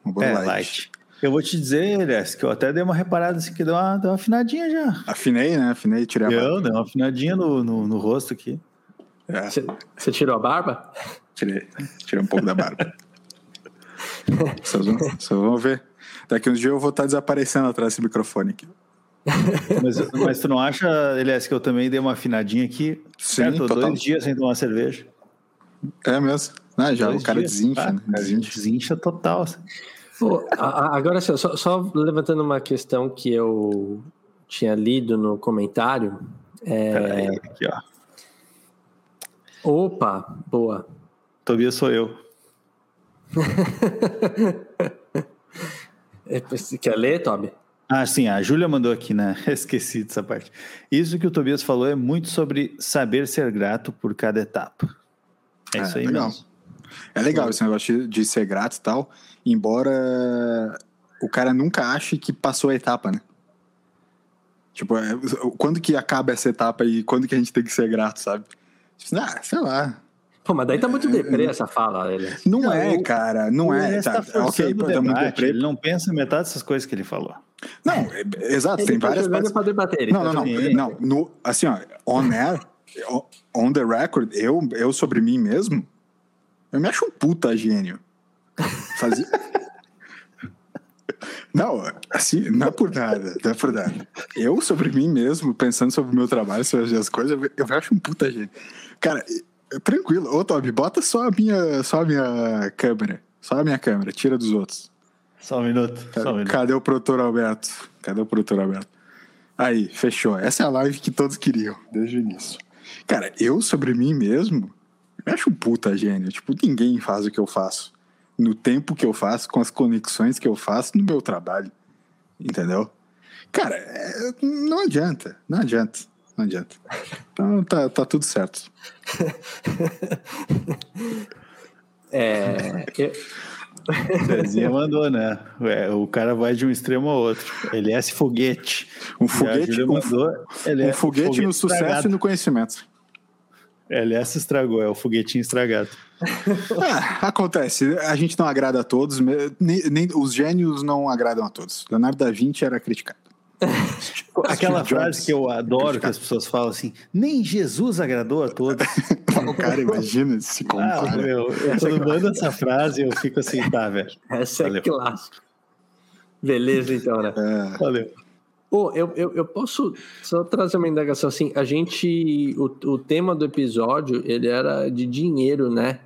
Malboro é, light. light. Eu vou te dizer, Elias, que eu até dei uma reparada assim, que deu uma, deu uma afinadinha já. Afinei, né? Afinei, tirei a barba. deu uma afinadinha no, no, no rosto aqui. Você é. tirou a barba? Tirei. Tirei um pouco da barba. vocês, vão, vocês vão ver. Daqui uns dias eu vou estar desaparecendo atrás desse microfone aqui. mas, mas tu não acha, Elias, que eu também dei uma afinadinha aqui? Sim, certo? total. dois dias sem tomar cerveja. É mesmo. Ah, já dois o cara dias. desincha, ah, né? Desincha. desincha total. Assim. Pô, <laughs> agora, só, só, levantando uma questão que eu tinha lido no comentário. É... Peraí, aqui, ó. Opa, boa. Tobias sou eu. <laughs> Quer ler, Tobi? Ah, sim, a Júlia mandou aqui, né? <laughs> Esqueci dessa parte. Isso que o Tobias falou é muito sobre saber ser grato por cada etapa. É, é isso aí legal. mesmo. É legal esse negócio de ser grato e tal embora o cara nunca ache que passou a etapa, né? Tipo, é, quando que acaba essa etapa e quando que a gente tem que ser grato, sabe? Tipo, ah, sei lá. Pô, mas daí tá muito é, deprê essa fala, ele. Não, não é, cara, não é. Tá, tá ok, tá muito deprê. Ele não pensa metade dessas coisas que ele falou. Não, é, exato, tem tá várias partes. Pra debater, não, não, não, não, no, assim, ó, on air, on the record, eu, eu sobre mim mesmo, eu me acho um puta gênio. Fazia... Não, assim, não é por nada, não é por nada. Eu, sobre mim mesmo, pensando sobre o meu trabalho, sobre as coisas, eu, acho um puta gente. Cara, tranquilo. Ô, Toby, bota só a minha, só a minha câmera. Só a minha câmera, tira dos outros. Só um minuto. Cadê, só um minuto. cadê o produtor Alberto? Cadê o produtor Alberto? Aí, fechou. Essa é a live que todos queriam, desde o início. Cara, eu, sobre mim mesmo, eu acho um puta gênio. Tipo, ninguém faz o que eu faço no tempo que eu faço, com as conexões que eu faço no meu trabalho. Entendeu? Cara, é, não adianta, não adianta, não adianta. Então tá, tá tudo certo. <laughs> é. Eu... Cezinha mandou, né? É, o cara vai de um extremo ao outro. Ele é esse foguete. Um foguete, um, mandou, ele um é foguete, foguete no sucesso estragado. e no conhecimento. LS estragou, é o foguetinho estragado. É, <laughs> acontece. A gente não agrada a todos, nem, nem, os gênios não agradam a todos. Leonardo da Vinci era criticado. Aquela frase que eu adoro que as pessoas falam assim: nem Jesus agradou a todos. <laughs> o cara, imagina se compara. Ah, meu, quando é manda essa frase, eu fico assim, tá, velho. Essa é Valeu. é clássica. Beleza, então, né? É. Valeu. Oh, eu, eu, eu, posso só trazer uma indagação assim. A gente. O, o tema do episódio ele era de dinheiro, né?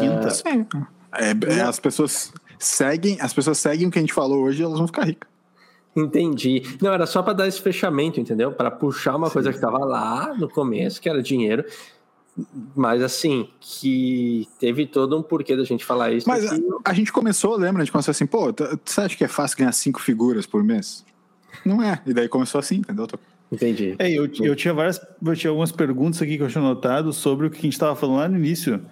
Quinta. Sim. É, é, as pessoas seguem, as pessoas seguem o que a gente falou hoje e elas vão ficar ricas. Entendi. Não, era só para dar esse fechamento, entendeu? Para puxar uma Sim. coisa que estava lá no começo, que era dinheiro. Mas assim, que teve todo um porquê da gente falar isso. Mas a, a, gente começou, lembra? A gente começou assim, pô, você acha que é fácil ganhar cinco figuras por mês? Não é. E daí começou assim, entendeu? Entendi. É, eu, eu tinha várias. Eu tinha algumas perguntas aqui que eu tinha notado sobre o que a gente estava falando lá no início.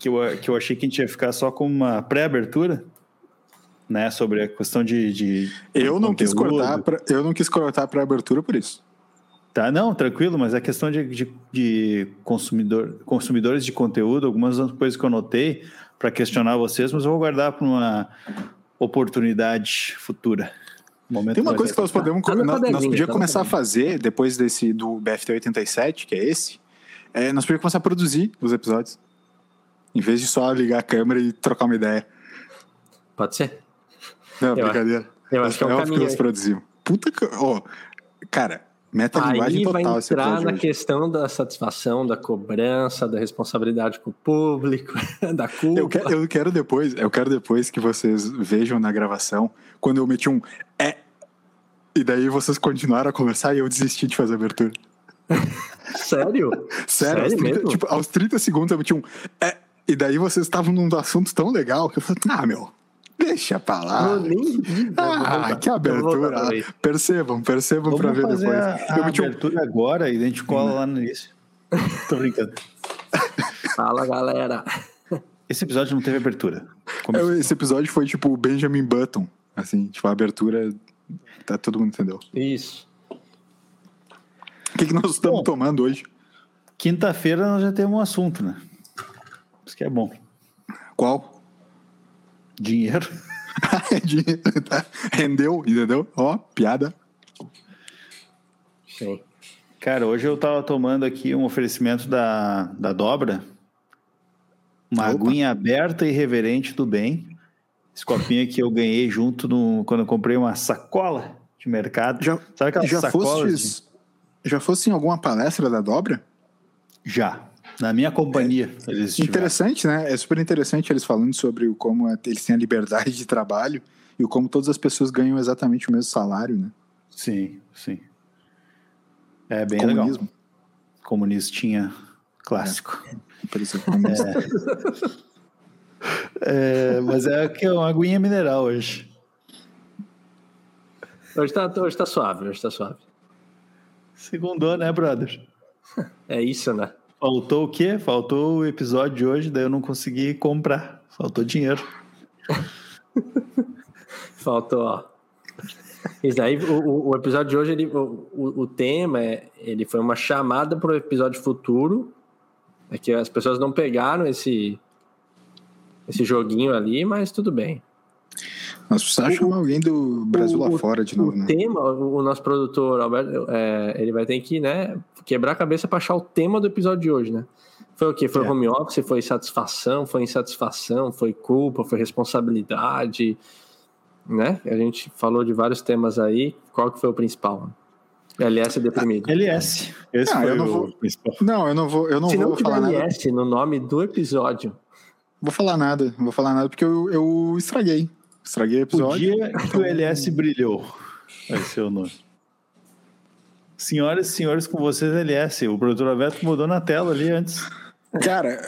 Que eu, que eu achei que a gente ia ficar só com uma pré-abertura. Né, sobre a questão de. de eu, não quis cortar pra, eu não quis cortar para abertura por isso. Tá, não, tranquilo, mas a questão de, de, de consumidor, consumidores de conteúdo, algumas coisas que eu notei para questionar vocês, mas eu vou guardar para uma oportunidade futura. Momento Tem uma coisa que nós podemos tá nós, nós podíamos tá começar a fazer depois desse do BFT 87, que é esse, é, nós podíamos começar a produzir os episódios. Em vez de só ligar a câmera e trocar uma ideia. Pode ser. Não, eu brincadeira. Eu acho que é o caminho. que nós produzimos. Puta que. Ó, cara, Metalinguagem total. vai entrar na questão da satisfação, da cobrança, da responsabilidade com o público, <laughs> da culpa. Eu quero, eu quero, depois, eu quero depois que vocês vejam na gravação quando eu meti um é e daí vocês continuaram a conversar e eu desisti de fazer a abertura. Sério? <laughs> Sério, Sério aos 30, tipo, aos 30 segundos eu meti um é e daí vocês estavam num assunto tão legal que eu falei, ah, meu, Deixa pra lá. Nem... Ah, que abertura. Percebam, percebam Vamos pra ver depois. A, a eu abertura um... agora e a gente cola lá no início. <laughs> Tô brincando. Fala, galera. Esse episódio não teve abertura. É, esse episódio foi tipo o Benjamin Button. Assim, tipo, a abertura. Tá, todo mundo entendeu. Isso. O que, que nós estamos bom, tomando hoje? Quinta-feira nós já temos um assunto, né? Isso que é bom. Qual? Dinheiro. <laughs> Dinheiro, tá? Rendeu, entendeu? Ó, piada. Sim. Cara, hoje eu tava tomando aqui um oferecimento da, da Dobra. Uma Opa. aguinha aberta e reverente do bem. Esse copinho aqui eu ganhei junto no, quando eu comprei uma sacola de mercado. Já, Sabe aquela já sacola? Fostes, Já fosse em alguma palestra da Dobra? Já. Na minha companhia. É, eles interessante, né? É super interessante eles falando sobre como é, eles têm a liberdade de trabalho e como todas as pessoas ganham exatamente o mesmo salário, né? Sim, sim. É bem Comunismo. legal. Comunistinha clássico. É. <laughs> é, mas é que é uma aguinha mineral hoje. Hoje tá, hoje tá suave, hoje tá suave. Segundou, né, brother? É isso, né? Faltou o quê? Faltou o episódio de hoje, daí eu não consegui comprar. Faltou dinheiro. <laughs> Faltou, ó. Isso aí, o, o episódio de hoje, ele, o, o tema, é, ele foi uma chamada para o episódio futuro. É que as pessoas não pegaram esse, esse joguinho ali, mas tudo bem. Nós precisamos chamar alguém do Brasil o, lá fora de novo, o né? tema, o nosso produtor, Alberto, é, ele vai ter que, né, quebrar a cabeça para achar o tema do episódio de hoje, né? Foi o quê? Foi é. home office, foi satisfação, foi insatisfação, foi culpa, foi responsabilidade, né? A gente falou de vários temas aí. Qual que foi o principal? LS é deprimido. LS. Esse não, foi eu não o vou, principal. Não, eu não vou, eu não Se vou não falar nada. LS no nome do episódio. Vou falar nada, vou falar nada porque eu, eu estraguei. Estraguei o episódio. O dia que o LS brilhou. Vai ser o nome. Senhoras e senhores, com vocês, LS. O produtor Alberto mudou na tela ali antes. Cara,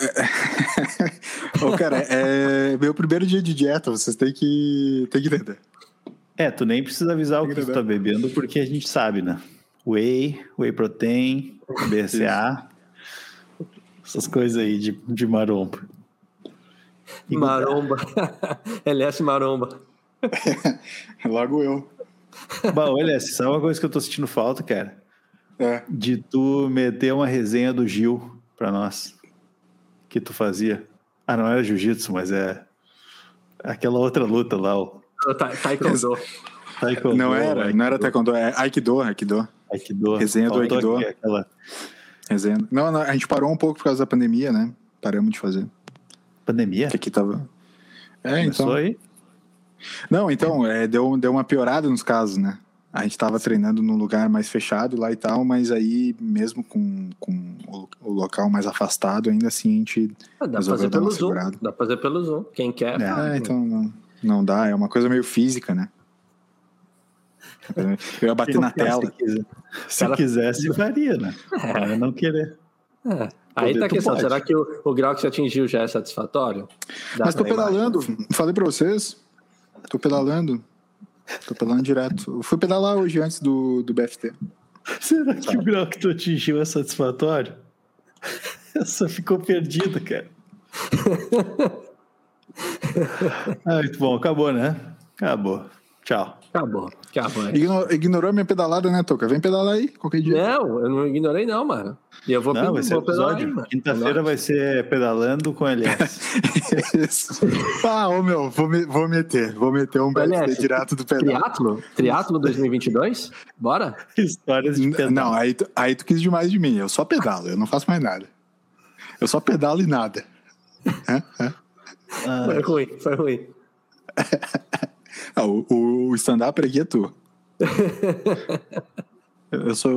<laughs> Ô, cara, é meu primeiro dia de dieta, vocês têm que, têm que entender. É, tu nem precisa avisar o que, que tu tá bebendo, porque a gente sabe, né? Whey, Whey Protein, BCA, essas coisas aí de, de maromba. Maromba. <laughs> LS Maromba. <laughs> Logo eu. Bom, LS, sabe uma coisa que eu tô sentindo falta, cara? É. De tu meter uma resenha do Gil pra nós. Que tu fazia. Ah, não era jiu-jitsu, mas é aquela outra luta lá. O... Taekwondo. <laughs> taekwondo. Não era, Aikido. não era Taekwondo, é Aikido, Aikido. Aikido. Resenha do Aikido. Aquela... Resenha. Não, não, a gente parou um pouco por causa da pandemia, né? Paramos de fazer. Pandemia? Que aqui tava. É, Começou então. aí? Não, então, é, deu, deu uma piorada nos casos, né? A gente estava treinando num lugar mais fechado lá e tal, mas aí, mesmo com, com o, o local mais afastado, ainda assim a gente ah, dá resolveu dar uma Zoom. segurada. Dá pra fazer pelo Zoom, quem quer. É, ah, então não, não dá, é uma coisa meio física, né? Eu ia bater na tela. Se, se quisesse, faria, né? <laughs> É. não querer. É. Aí tá a questão, pode. será que o, o grau que você atingiu já é satisfatório? Dá Mas tô pedalando, falei pra vocês, tô pedalando, tô pedalando direto. Eu fui pedalar hoje antes do, do BFT. <laughs> Será que o grau que tu atingiu é satisfatório? <laughs> Essa ficou perdida, cara. <laughs> ah, muito bom, acabou, né? Acabou. Tchau. Acabou. Acabou. é. Igno- ignorou a minha pedalada, né, Toca? Vem pedalar aí, qualquer dia. Não, eu não ignorei, não, mano. E eu vou, Não, vai ser vou pedalar aí, episódio. mano. Quinta-feira vai ser pedalando com LS. Isso. Ah, ô meu, vou, me- vou meter. Vou meter um Aliás, BFT direto do pedal. Triatlo? Triatlo 2022? Bora? Histórias de pedal. Não, aí, tu- aí tu quis demais de mim. Eu só pedalo, eu não faço mais nada. Eu só pedalo e nada. Hã? Hã? Ah, Foi ruim, foi ruim. <laughs> Ah, o o stand-up aqui é tu. <laughs> Eu sou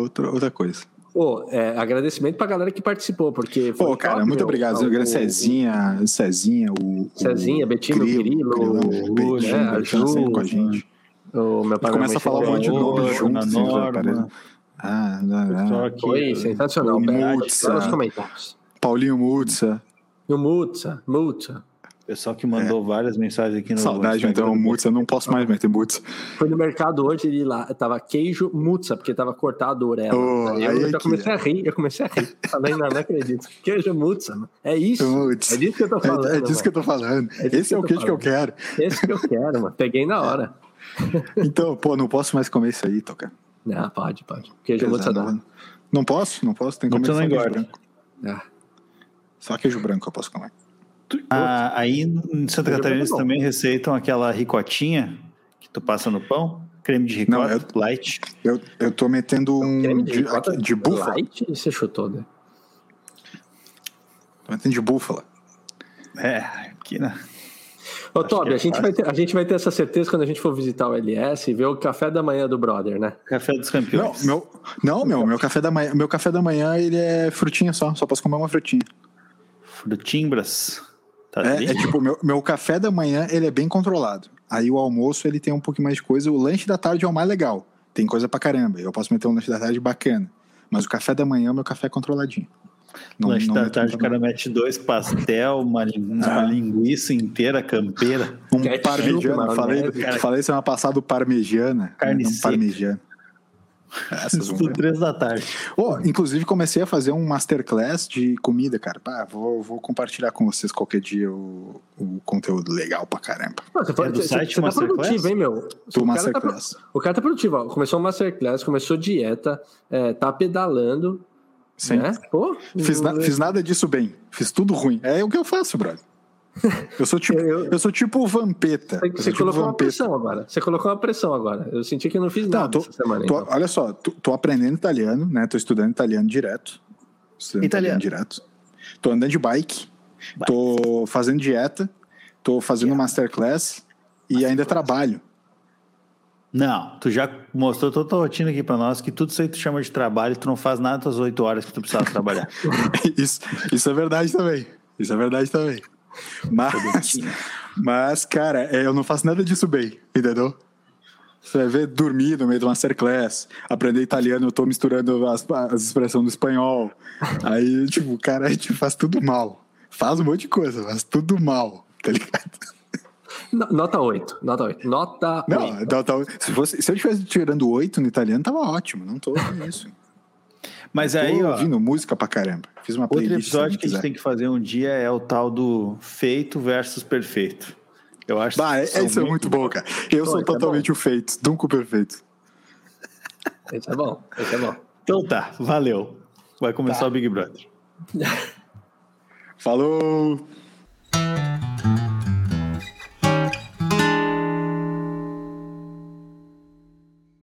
outra, outra coisa. Pô, é, agradecimento pra galera que participou, porque foi Pô, cara, top, muito meu. obrigado. O- O Cezinha, Cezinha, o. Cezinha, o Betinho, Grilo, Grilo, o Betinho, né, a tá Ju, sempre com a gente. O meu pai Começa a falar um monte de nome junto, assim, Norma. Ah, não, não. pessoal aqui, Foi sensacional. o Pera, Mutsa. Paulinho Mutsa. E o Mutsa, Mutsa. Pessoal que mandou várias mensagens aqui no Saudade, Instagram então, Mutsa. Não posso mais meter Mutsa. Foi no mercado hoje, ele lá, tava queijo Mutsa, porque tava cortado a orelha. Oh, Aí eu aí já comecei a rir, eu comecei a rir. Falei, não, não acredito. Queijo Mutsa, mano. É isso. É disso que eu tô falando. É, é disso que eu tô falando. É Esse é o queijo que eu quero. Esse que eu quero, mano. Peguei na hora. <laughs> Então, pô, não posso mais comer isso aí, Toca. Não, pode, pode. Queijo Mutsa dá. né? Não posso, não posso. Tem que comer só não queijo engorda. branco. Ah, Só queijo branco eu posso comer. Ah, aí em Santa Catarina eles também receitam aquela ricotinha que tu passa no pão, creme de Não, ricota, light. Eu, eu tô metendo um creme de, ricota de búfala. Light, você chutou, né? Tô metendo de búfala. É, aqui né? Ô, Acho Toby, que é a, gente vai ter, a gente vai ter essa certeza quando a gente for visitar o LS e ver o café da manhã do brother, né? Café dos Não, campeões. meu, não, meu, meu café da manhã, meu café da manhã ele é frutinha só, só posso comer uma frutinha. Frutimbras. Tá É, é tipo, meu, meu café da manhã ele é bem controlado. Aí o almoço ele tem um pouquinho mais de coisa. O lanche da tarde é o mais legal. Tem coisa pra caramba. Eu posso meter um lanche da tarde bacana. Mas o café da manhã, meu café é controladinho. Não- Lanche não da tarde, o cara mete dois pastel, uma, <laughs> uma Ah. linguiça inteira campeira. Um parmegiana. Falei, falei semana passada o parmegiana. Carne um parmegiana. Essas ver. três da tarde. Oh, inclusive comecei a fazer um masterclass de comida, cara. Pá, vou, vou compartilhar com vocês qualquer dia o, o conteúdo legal pra caramba. Pô, Você, É do você- site você tá Masterclass? produtivo, hein, meu? Do o, cara tá, masterclass. o cara tá produtivo, ó. Começou o Masterclass, começou dieta, é, tá pedalando, Sim. né? Pô, Fiz, na- o- fiz nada disso bem. Fiz tudo ruim. É o que eu faço, brother. Eu sou tipo, Eu- eu sou tipo o Vampeta. Você, você tipo colocou uma Vampeta. pressão agora. Você colocou uma pressão agora. Eu senti que eu não fiz Não, nada tô, essa semana. tô- então. olha só, tô, tô aprendendo italiano, né? Tô estudando italiano direto. Estudando Italiano. direto. Tô andando de bike. Tô fazendo dieta. Tô fazendo masterclass. E ainda trabalho. Não, tu já mostrou toda a tua rotina aqui pra nós, que tudo isso aí tu chama de trabalho tu não faz nada das oito horas que tu precisava trabalhar. <laughs> Isso, isso é verdade também. Isso é verdade também. <laughs> Mas, mas cara, é, eu não faço nada disso bem, entendeu? Você vai ver dormir no meio do masterclass, aprender italiano, eu tô misturando as, as expressões do espanhol. Aí, tipo, o cara a gente faz tudo mal. Faz um monte de coisa, faz tudo mal, tá ligado? No- Nota 8. Nota 8. Nota Não, 8. então, então, se, fosse, se eu estivesse tirando oito no italiano, tava ótimo. Não tô isso. Mas Tô aí, ó, ouvindo música pra caramba. Fiz uma outro playlist. se episódio que a gente tem que fazer um dia é o tal do feito versus perfeito. Eu acho Bah, é, são isso é muito bom, cara. Eu Pô, sou isso é totalmente o feito, nunca o perfeito. Esse é bom. Esse é bom. Então tá, valeu. Vai começar Tá. o Big Brother. Falou!